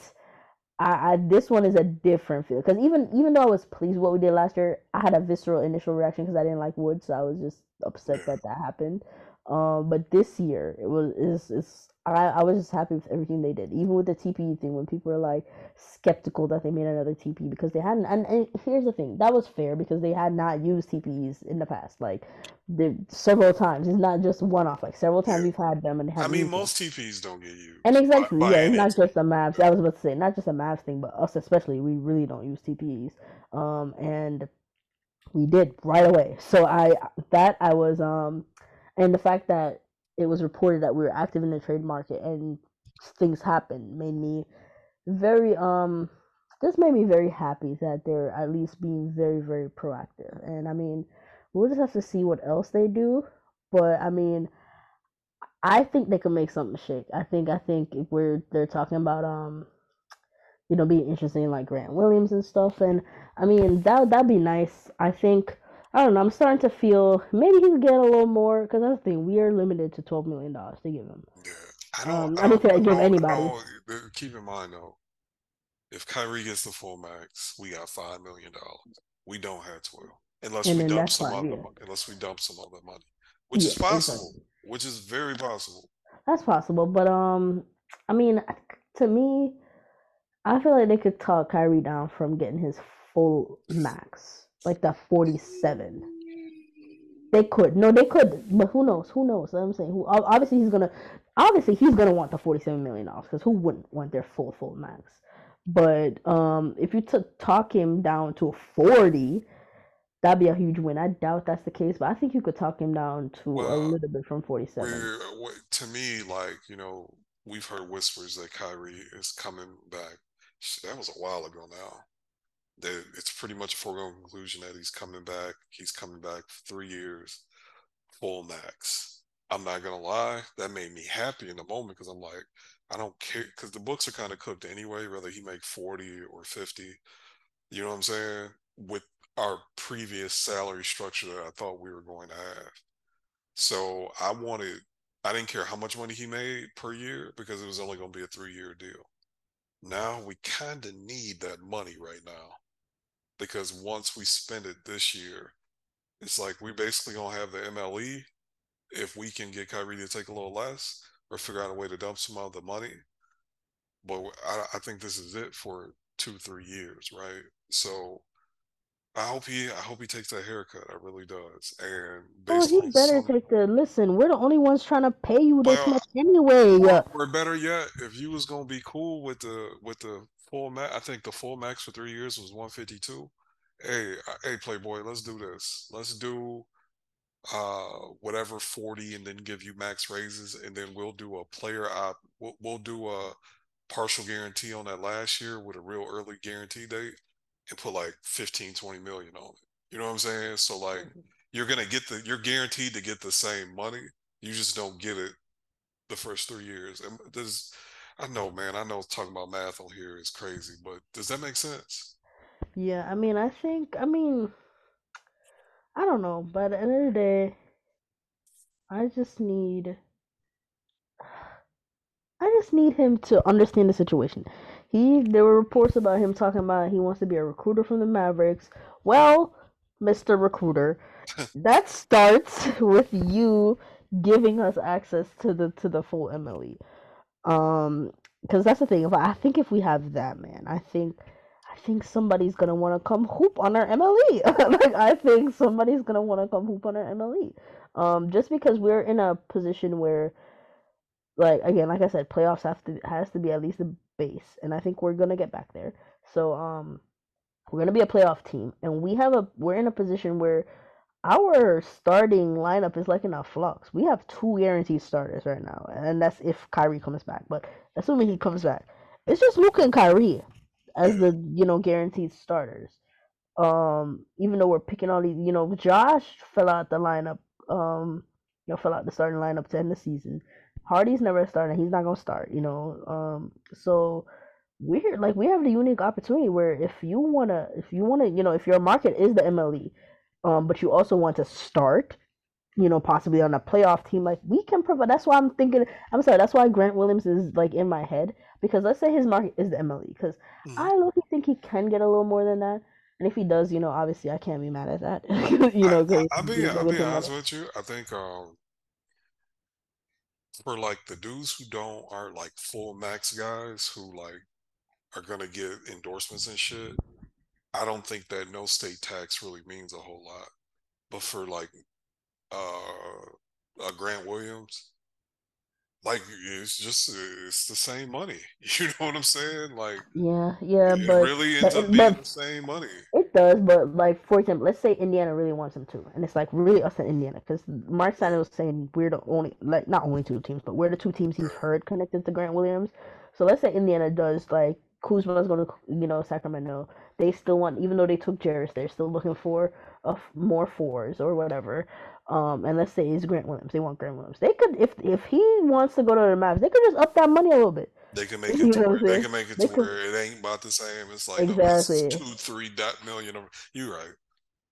I, I this one is a different feel because even even though I was pleased with what we did last year, I had a visceral initial reaction because I didn't like Wood, so I was just upset that that happened. Um, but this year it was is is I, I was just happy with everything they did, even with the TPE thing when people were like skeptical that they made another TPE because they hadn't. And, and here's the thing, that was fair because they had not used TPEs in the past, like the several times. It's not just one off. Like several times we've had them and I mean, most them. TPEs don't get used. And exactly, by, by yeah, it's not just a Mavs. I was about to say not just a maps thing, but us especially, we really don't use TPEs. Um, and we did right away. So I that I was um, and the fact that it was reported that we were active in the trade market and things happened made me very um this made me very happy that they're at least being very very proactive. And i mean we'll just have to see what else they do. But i mean i think they can make something shake. I think i think if we're they're talking about um you know being interesting like grant williams and stuff. And i mean that that'd be nice. I think I don't know. I'm starting to feel maybe he could get a little more because that's the thing. We are limited to twelve million dollars to give him. Yeah, I don't. Um, I, don't, think I don't give anybody. Don't, keep in mind though, if Kyrie gets the full max, we got five million dollars. We don't have twelve unless and we dump some fine, other yeah. money. Unless we dump some other money, which yeah, is possible. Exactly. Which is very possible. That's possible, but um, I mean, to me, I feel like they could talk Kyrie down from getting his full max like the 47. They could. No, they could. But who knows? Who knows? I'm saying who obviously he's gonna obviously he's gonna want the 47 million dollars because who wouldn't want their full full max? But um if you took talk him down to 40, that'd be a huge win. I doubt that's the case, but I think you could talk him down to well, a little bit from 47. To me, like, you know, we've heard whispers that Kyrie is coming back. That was a while ago now that it's pretty much a foregone conclusion that he's coming back. He's coming back for three years, full max. I'm not gonna lie, that made me happy in the moment because I'm like, I don't care because the books are kind of cooked anyway, whether he make 40 or 50. You know what I'm saying? With our previous salary structure that I thought we were going to have. So I wanted I didn't care how much money he made per year because it was only going to be a three year deal. Now we kind of need that money right now because once we spend it this year, it's like we basically gonna have the MLE if we can get Kyrie to take a little less or figure out a way to dump some of the money. But I, I think this is it for two, three years, right? So I hope he I hope he takes that haircut. I really does. And oh, he better some, take the listen. We're the only ones trying to pay you this well, much anyway. Or, or, uh. better yet, if you was gonna be cool with the with the full max, I think the full max for three years was one fifty two. Hey, uh, hey, Playboy, let's do this. Let's do uh whatever 40 and then give you max raises and then we'll do a player op we'll, we'll do a partial guarantee on that last year with a real early guarantee date and put like 15, 20 million on it. You know what I'm saying? So like mm-hmm. you're gonna get the you're guaranteed to get the same money. You just don't get it the first three years. And does I know, man, I know talking about math on here is crazy, but does that make sense? Yeah, I mean I think I mean I don't know, but at the end of the day, I just need I just need him to understand the situation. He there were reports about him talking about he wants to be a recruiter from the Mavericks. Well, Mr. Recruiter, that starts with you giving us access to the to the full MLE. Um because that's the thing. If I think if we have that, man, I think I think somebody's gonna want to come hoop on our MLE. like I think somebody's gonna want to come hoop on our MLE. Um, just because we're in a position where, like again, like I said, playoffs have to has to be at least the base, and I think we're gonna get back there. So um, we're gonna be a playoff team, and we have a we're in a position where our starting lineup is like in a flux. We have two guaranteed starters right now, and that's if Kyrie comes back. But assuming he comes back, it's just Luka and Kyrie as the you know guaranteed starters. Um, even though we're picking all these, you know, Josh fell out the lineup. Um, you know, fell out the starting lineup to end the season. Hardy's never starting. He's not gonna start. You know, um, so we're like we have the unique opportunity where if you wanna, if you wanna, you know, if your market is the MLE, um, but you also want to start, you know, possibly on a playoff team, like we can provide. That's why I'm thinking. I'm sorry. That's why Grant Williams is like in my head. because let's say his market is the MLE, because Mhm. I look think he can get a little more than that. And if he does, you know, obviously I can't be mad at that. you know, I, because I'll be I'll be honest with you. I think um for like the dudes who don't aren't like full max guys who like are gonna get endorsements and shit. I don't think that no state tax really means a whole lot. But for like uh, uh Grant Williams, like it's just it's the same money. You know what I'm saying? Like Yeah, yeah, it but really but up being the same money. it does. But like for example, let's say Indiana really wants him to, and it's like really us in Indiana, because Mark Steiner was saying we're the only like not only two teams, but we're the two teams he's heard connected to Grant Williams. So let's say Indiana does like Kuzma's going to you know Sacramento. They still want, even though they took Jarace, they're still looking for a f- more fours or whatever. Um, and let's say it's Grant Williams. They want Grant Williams. They could, if if he wants to go to the Mavs, they could just up that money a little bit. They can make You it to where they can make it They to could where it ain't about the same. It's like oh, it's exactly. two, three dot million. Of, you right.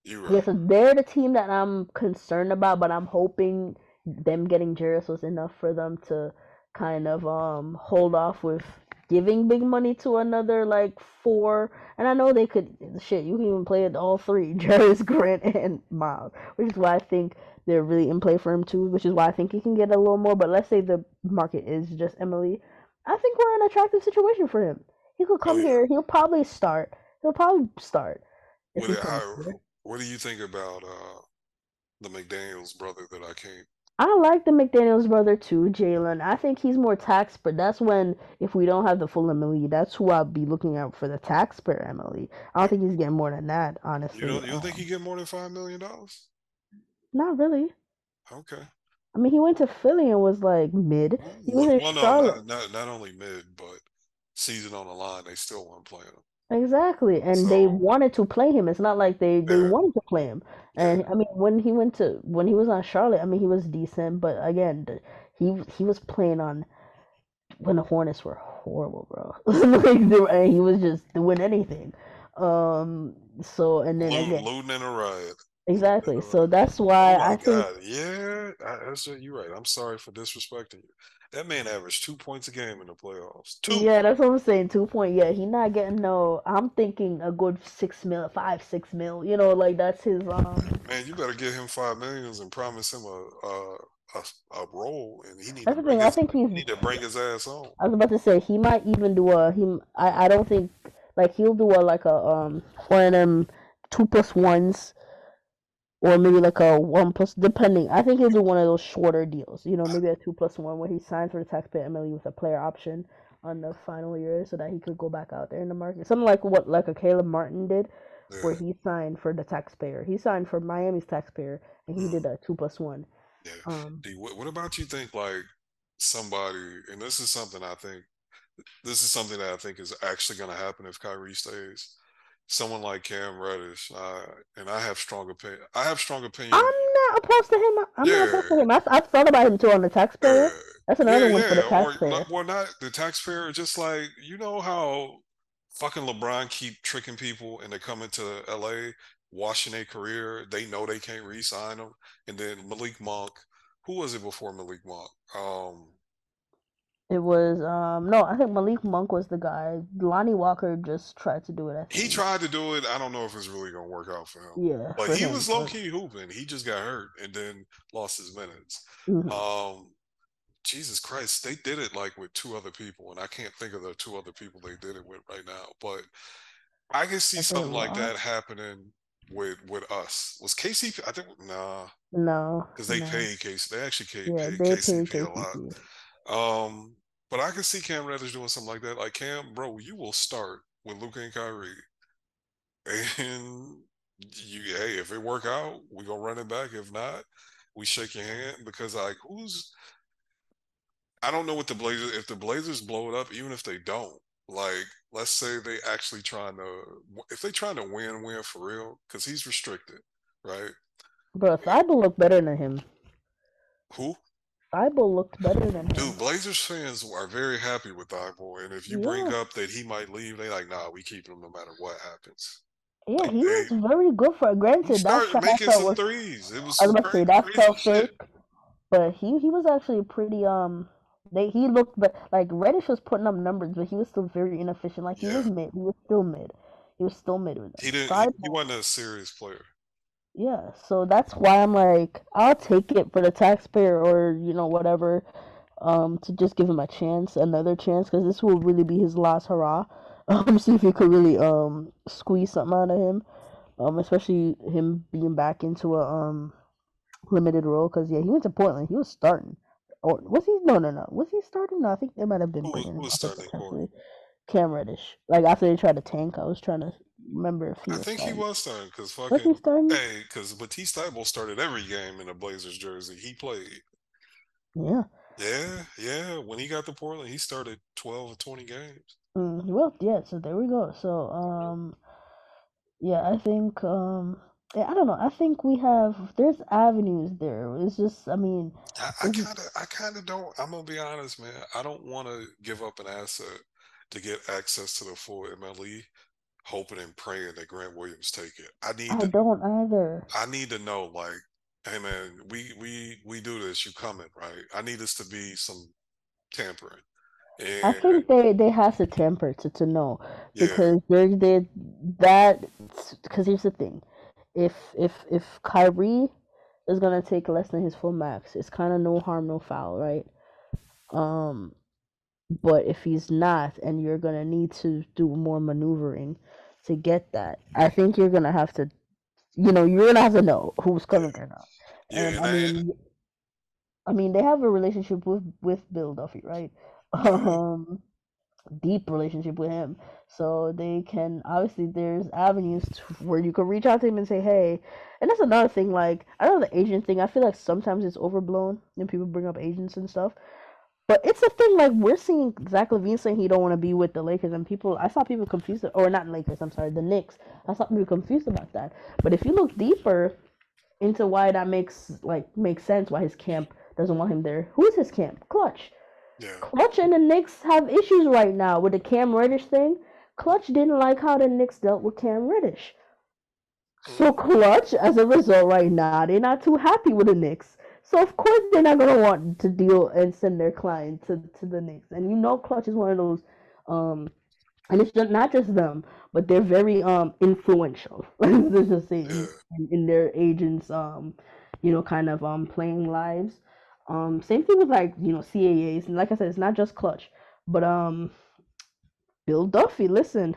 You Yeah, right. so they're the team that I'm concerned about, but I'm hoping them getting Jarace was enough for them to kind of um hold off with giving big money to another like four. And I know they could shit, you can even play it all three, Jarace, Grant, and Miles. Which is why I think they're really in play for him too, which is why I think he can get a little more. But let's say the market is just MLE. I think we're in an attractive situation for him. He could Oh come yeah. here, he'll probably start. He'll probably start What he do- comes how, here. what do you think about uh the McDaniel's brother that I can't? I like the McDaniels brother too, Jalen. I think he's more tax, but that's when if we don't have the full MLE, that's who I'll be looking at for the taxpayer MLE. I don't think he's getting more than that, You honestly. don't you don't think Um, he get more than five million dollars? not really. Okay. I mean, he went to Philly and was like mid. He was Well, in well, no, Charlotte. not, not not only mid, but season on the line, they still weren't playing him. Exactly, and they wanted to play him. It's not like they they wanted to play him. And I mean, when he went to when he was on Charlotte, I mean, he was decent, but again, he he was playing on when the Hornets were horrible, bro. like they and he was just doing anything. Um. So and then again, looting in a riot. exactly. So that's Oh why my I think God. Yeah, I, that's what you're right. I'm sorry for disrespecting you. That man averaged two points a game in the playoffs. Two. yeah, that's what I'm saying. Two point. Yeah, he not getting no. I'm thinking a good six mil, five six mil. You know, like that's his um. Man, you better give him five millions and promise him a a, a, a role, and he need to That's the bring thing. I his think he need to bring his ass home. I was about to say he might even do a he. I, I don't think like he'll do a like a um one of them two plus ones or maybe like a one plus depending. I think he'll do one of those shorter deals. You know, maybe a two plus one where he signs for the taxpayer MLE with a player option on the final year so that he could go back out there in the market. Something like what like a Caleb Martin did where he signed for the taxpayer. He signed for Miami's taxpayer and he did a two plus one. yeah. Um D, what, what about you think like somebody, and this is something I think this is something that I think is actually going to happen if Kyrie stays. Someone like Cam Reddish, uh, and I have strong opinion. I have strong opinion. I'm not opposed to him. I'm not opposed to him. I've, I've thought about him too on the taxpayer. yeah, That's yeah, another one for the yeah. Or taxpayer. not, well, not the taxpayer. Just like you know how fucking LeBron keep tricking people into coming to LA, washing their career. They know they can't re-sign them, and then Malik Monk. Who was it before Malik Monk? Um, It was um no, I think Malik Monk was the guy. Lonnie Walker just tried to do it. He tried to do it. I don't know if it's really gonna work out for him. Yeah, But he him. was low key hooping. He just got hurt and then lost his minutes. mhm. Um, Jesus Christ, they did it like with two other people, and I can't think of the two other people they did it with right now. But I can see I something like that happening with with us. Was KCP? I think nah, No, because they no. paid Casey. They actually paid, Yeah, paid they paid KCP a lot. KCP. Um, but I can see Cam Reddish doing something like that. Like Cam, bro, you will start with Luka and Kyrie, and you, hey, if it work out, we gonna run it back. If not, we shake your hand because like who's I don't know what the Blazers if the Blazers blow it up, even if they don't. Like, let's say they actually trying to if they trying to win, win for real, because he's restricted, right? Bro, Thybulle look better than him. Who? Thybulle looked better than him. Dude, Blazers fans are very happy with Thybulle, and if you bring Yeah. up that he might leave, they like, nah, we keep him no matter what happens. Yeah, he was very good for he granted. That started shot I making some was threes. It was I was some to say that crazy felt shit. but he he was actually pretty um They he looked but like Reddish was putting up numbers, but he was still very inefficient. Like he Yeah. was mid. He was still mid. He was still mid with them. He didn't. He, he wasn't a serious player. Yeah, so that's why I'm like, I'll take it for the taxpayer or you know whatever, um, to just give him a chance, another chance, because this will really be his last hurrah. Um, see if he could really um squeeze something out of him, um, especially him being back into a um limited role. Because yeah, he went to Portland, he was starting, or was he? No, no, no, was he starting? No, I think they might have been Who who was starting. Cam Reddish, like after they tried to tank, I was trying to remember if he I was think he was starting because Was he fucking starting? hey, because Matisse Thybulle started every game in a Blazers jersey. He played. Yeah. Yeah, yeah. When he got to Portland, he started twelve or twenty games. Mm, well, yeah, so there we go. So, um, yeah, I think, um, yeah, I don't know. I think we have, there's avenues there. It's just, I mean, I, kind of, I kind of don't. I'm gonna be honest, man. I don't want to give up an asset to get access to the full MLE, hoping and praying that Grant Williams take it. I need I to, don't either. I need to know, like, hey, man, we we we do this. You coming, right? I need this to be some tampering. And I think they, they have to temper to, to know yeah, because they're, they that, because here's the thing. If, if, if Kyrie is gonna take less than his full max, it's kind of no harm, no foul, right? Um, but if he's not, and you're gonna need to do more maneuvering to get that, I think you're gonna have to, you know, you're gonna have to know who's coming or not. And I mean, I mean, they have a relationship with with Bill Duffy, right? Um, deep relationship with him, so they can obviously there's avenues to, where you can reach out to him and say, hey. And that's another thing. Like I know the agent thing. I feel like sometimes it's overblown when people bring up agents and stuff. But it's a thing like we're seeing Zach LaVine saying he don't want to be with the Lakers, and people I saw people confused, or not Lakers. I'm sorry, the Knicks. I saw people confused about that. But if you look deeper into why that makes like makes sense, why his camp doesn't want him there. Who's his camp? Klutch. yeah, Klutch and the Knicks have issues right now with the Cam Reddish thing. Klutch didn't like how the Knicks dealt with Cam Reddish. So mm. Klutch, as a result, right now, they're not too happy with the Knicks. So of course they're not gonna want to deal and send their client to, to the Knicks. And you know Klutch is one of those um and it's just not just them, but they're very um influential. Let's just say in, in their agents um you know kind of um playing lives. Um same thing with like, you know, CAAs and like I said, it's not just Klutch. But um Bill Duffy, listen,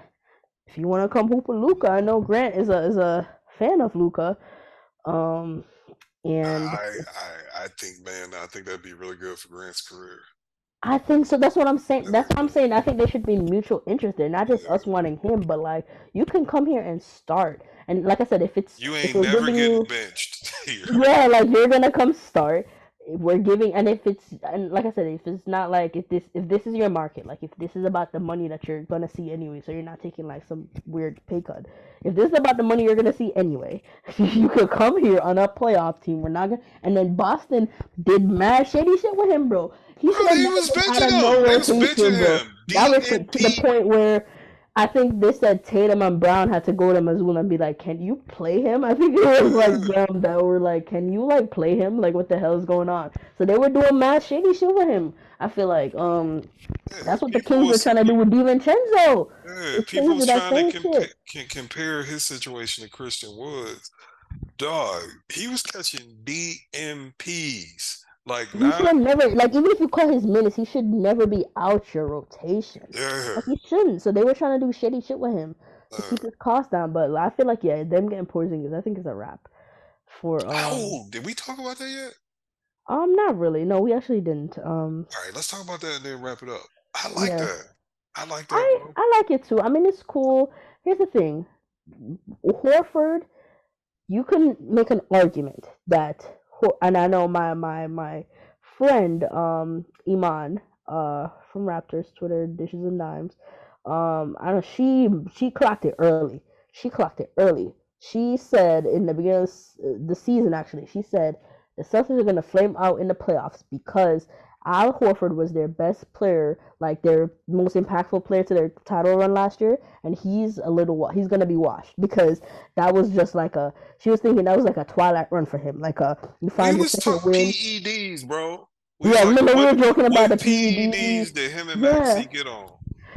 if you want to come hoop with Luka, I know Grant is a is a fan of Luka. Um and I, I, I think, man, I think that'd be really good for Grant's career. I think so. That's what I'm saying. That's what I'm saying. I think they should be mutual interest there, not just us wanting him, but like you can come here and start. And like I said, if it's You ain't never getting you, benched here. yeah, like you're gonna come start. We're giving, and if it's and like I said, if it's not like if this if this is your market, like if this is about the money that you're gonna see anyway, so you're not taking like some weird pay cut. If this is about the money you're gonna see anyway, you could come here on a playoff team. We're not gonna. And then Boston did mad shady shit with him, bro. He Bro, he was been out benching of him. no was rotation, benching bro. him. That was to the point where I think they said Tatum and Brown had to go to Mazzulla and be like, "Can you play him?" I think it was like them that were like, "Can you like play him? Like, what the hell is going on?" So they were doing mad shady shit with him. I feel like um Yeah, that's what the Kings were trying to do with DiVincenzo. Yeah, people was trying to compa- can compare his situation to Christian Woods. Dog, he was catching DNPs. Like He now, should never like even if you call his minutes, he should never be out your rotation. yeah. Like he shouldn't. So they were trying to do shady shit with him to Uh, keep his costs down. But I feel like yeah, them getting Porzingis, I think is a wrap. For um, oh, did we talk about that yet? um, not really. No, we actually didn't. Um, All right, let's talk about that and then wrap it up. I like Yeah. that. I like that, I bro. I like it too. I mean, it's cool. Here's the thing, Horford, you can make an argument that, Hor- and I know my my my friend um Iman uh from Raptors Twitter dishes and dimes, um I know she she clocked it early. She clocked it early. She said in the beginning of the season, actually, she said the Celtics are gonna flame out in the playoffs because Al Horford was their best player, like their most impactful player to their title run last year, and he's a little he's gonna be washed because that was just like a she was thinking that was like a twilight run for him, like a you find your was win. PEDs, bro. We yeah, remember we were joking about the PEDs, PEDs that him and yeah. Maxie get on.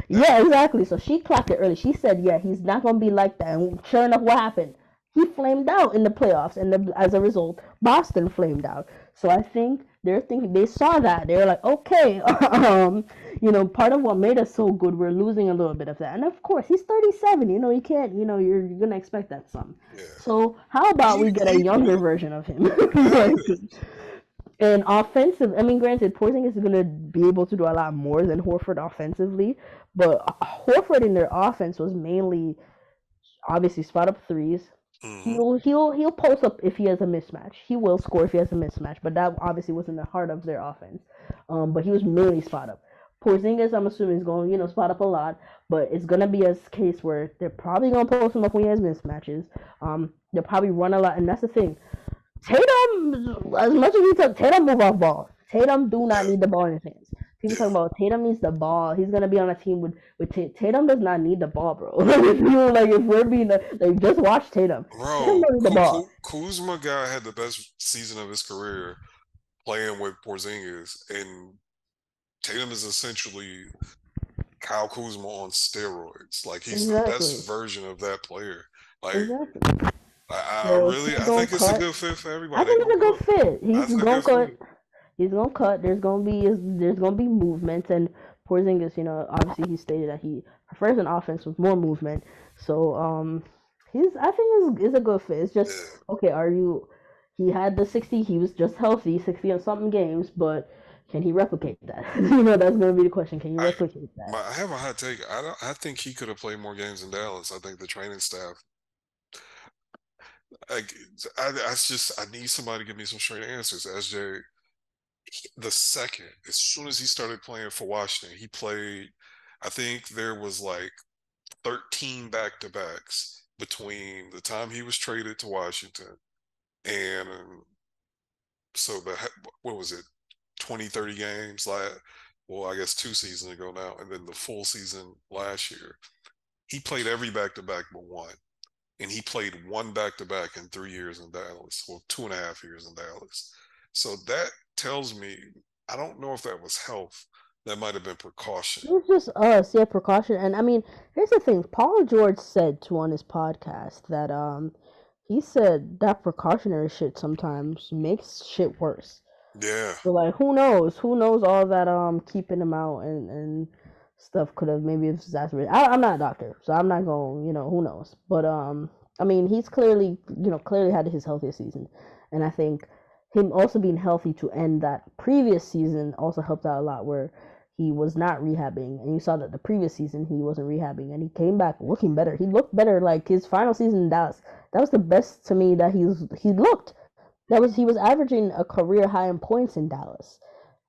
Yeah, exactly. So she clocked it early. She said, "Yeah, he's not gonna be like that." And sure enough, what happened? He flamed out in the playoffs, and the, as a result, Boston flamed out. So I think they're thinking they saw that they were like, okay, um, you know, part of what made us so good, we're losing a little bit of that. And of course, he's 37. You know, you can't, you know, you're, you're gonna expect that some. Yeah. So how about we get a younger version of him? and offensive, I mean, granted, Porzingis is gonna be able to do a lot more than Horford offensively, but Horford in their offense was mainly obviously spot up threes, Mm-hmm. He'll he'll he'll post up if he has a mismatch. He will score if he has a mismatch, but that obviously was in the heart of their offense. Um, but he was mainly spot up. Porzingis, I'm assuming, is going you know spot up a lot, but it's gonna be a case where they're probably gonna post him up when he has mismatches. Um, they'll probably run a lot, and that's the thing. Tatum, as much as he took Tatum move off ball, Tatum do not need the ball in his hands. People talking about Tatum needs the ball. He's gonna be on a team with with T- Tatum. Does not need the ball, bro. like if we're being like just watch Tatum. Bro, Tatum the ball. Kuzma guy had the best season of his career playing with Porzingis, and Tatum is essentially Kyle Kuzma on steroids. Like he's exactly. the best version of that player. Like. Exactly. I, I so really, I think it's a good fit for everybody. I think it's a good fit. He's going to he's gonna cut. There's gonna be there's gonna be movement, and Porzingis, you know, obviously he stated that he prefers an offense with more movement. So um, he's I think is is a good fit. It's just okay. Are you? He had the sixty. He was just healthy, sixty and something games, but can he replicate that? you know, that's going to be the question. Can you replicate I, that? I have a hot take. I don't. I think he could have played more games in Dallas. I think the training staff. I, I, I just I need somebody to give me some straight answers. SJ the second, as soon as he started playing for Washington, he played. I think there was like 13 back to backs between the time he was traded to Washington and um, so the what was it 20 30 games like well I guess two seasons ago now and then the full season last year he played every back to back but one and he played one back to back in three years in Dallas well two and a half years in Dallas so that tells me I don't know if that was health. That might have been precaution. It was just us, yeah, precaution. And I mean, here's the thing: Paul George said to on his podcast that um, he said that precautionary shit sometimes makes shit worse. Yeah. So like, who knows? Who knows all that um keeping him out and and stuff could have maybe exacerbated. I, I'm not a doctor, so I'm not going. You know, who knows? But um, I mean, he's clearly you know clearly had his healthiest season, and I think him also being healthy to end that previous season also helped out a lot where he was not rehabbing. And you saw that the previous season he wasn't rehabbing and he came back looking better. He looked better like his final season in dallas that was the best to me that he's he looked. That was he was averaging a career high in points in dallas.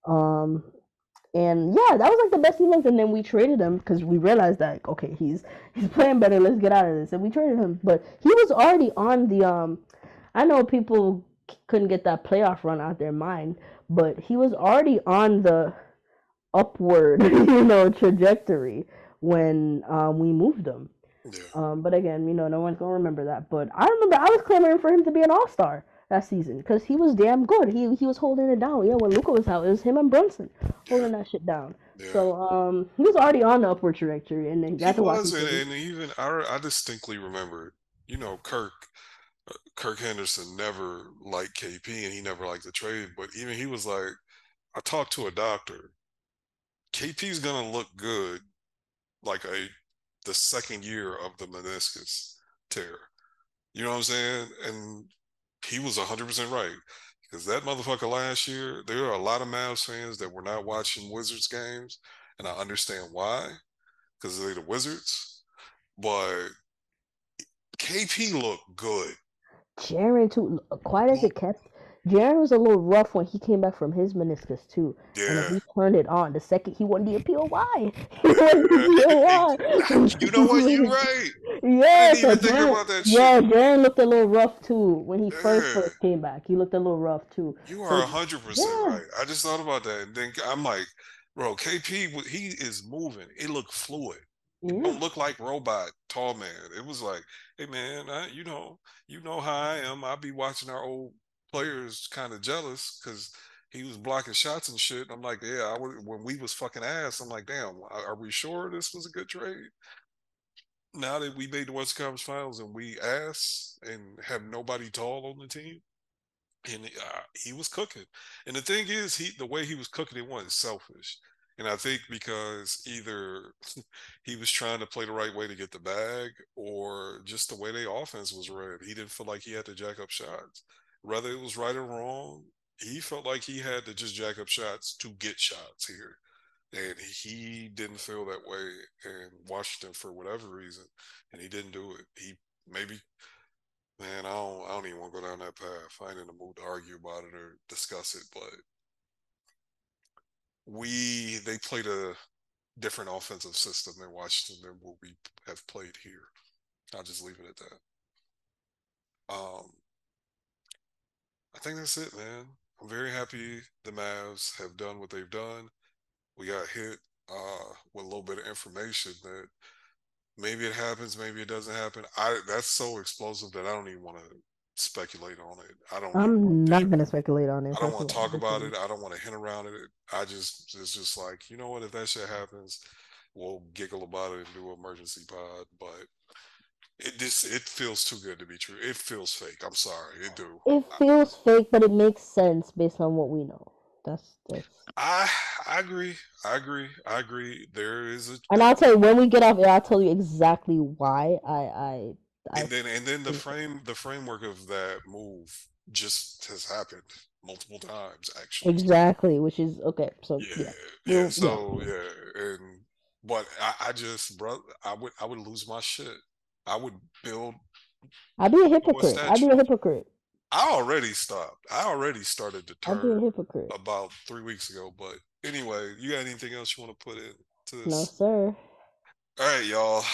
Um and yeah that was like the best he looked. And then we traded him because we realized that okay he's he's playing better. Let's get out of this. And we traded him. But he was already on the um i know people couldn't get that playoff run out their mind, but he was already on the upward, you know, trajectory when um, we moved him. Yeah. Um, but again, you know, no one's gonna remember that. But I remember I was clamoring for him to be an All Star that season because he was damn good. He he was holding it down. Yeah, when Luka was out, it was him and Brunson holding that shit down. Yeah. So um, he was already on the upward trajectory, and then he was, and, and even I, I distinctly remember, you know, Kirk Kirk Henderson never liked KP and he never liked the trade, but even he was like, I talked to a doctor. KP's gonna look good like a the second year of the meniscus tear. You know what I'm saying? And he was 100% right because that motherfucker last year, there are a lot of Mavs fans that were not watching Wizards games, and I understand why because they're the Wizards. But KP looked good. Jaren too, uh, quiet as it mm-hmm. kept. Jaren was a little rough when he came back from his meniscus too. Yeah. And he turned it on. The second he won the mm-hmm. appeal, why? He won the appeal, you know what? You're right. Yeah, so Jaren, yeah, Jaren looked a little rough too when he yeah. first first came back. He looked a little rough too. You are hundred so, percent yeah. right. I just thought about that, and then I'm like, bro, KP, he is moving. It looked fluid. Yeah. don't look like robot tall man. It was like, hey man, I, you know, you know how I am. I'll be watching our old players kind of jealous because he was blocking shots and shit. I'm like, yeah, I would, when we was fucking ass, I'm like, damn, are we sure this was a good trade? Now that we made the Western Conference Finals and we ass and have nobody tall on the team, and uh, he was cooking. And the thing is, he the way he was cooking it wasn't selfish. And I think because either he was trying to play the right way to get the bag, or just the way their offense was read, he didn't feel like he had to jack up shots. Whether it was right or wrong, he felt like he had to just jack up shots to get shots here. And he didn't feel that way in Washington for whatever reason, and he didn't do it. He maybe man, I don't I don't even want to go down that path. I ain't in the mood to argue about it or discuss it, but we they played a different offensive system in Washington than what we have played here. I'll just leave it at that. Um, I think that's it, man. I'm very happy the Mavs have done what they've done. We got hit uh, with a little bit of information that maybe it happens, maybe it doesn't happen. I that's so explosive that I don't even want to speculate on it. I don't. I'm not going to speculate on it. I don't want to talk about it. I don't want to hint around it. I just it's just like you know what if that shit happens, we'll giggle about it and do emergency pod. But it just it feels too good to be true. It feels fake. I'm sorry, it do. It feels fake, but it makes sense based on what we know. That's that's. I I agree. I agree. I agree. There is a. And I'll tell you when we get off I'll tell you exactly why I I and then and then the frame the framework of that move just has happened multiple times actually. Exactly which is okay so yeah yeah, yeah. so yeah. yeah. and but I, I just bro i would i would lose my shit. I would build i'd be a hypocrite. I'd be a hypocrite. I already stopped. I already started to turn I'd be a hypocrite. about three weeks ago but anyway you got anything else you want to put in to this? no sir. All right y'all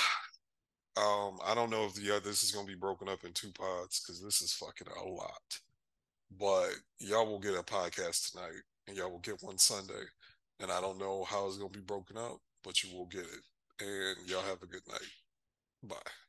um, I don't know if the this is gonna be broken up in two pods because this is fucking a lot. But y'all will get a podcast tonight, and y'all will get one Sunday. And I don't know how it's gonna be broken up, but you will get it. And y'all have a good night. Bye.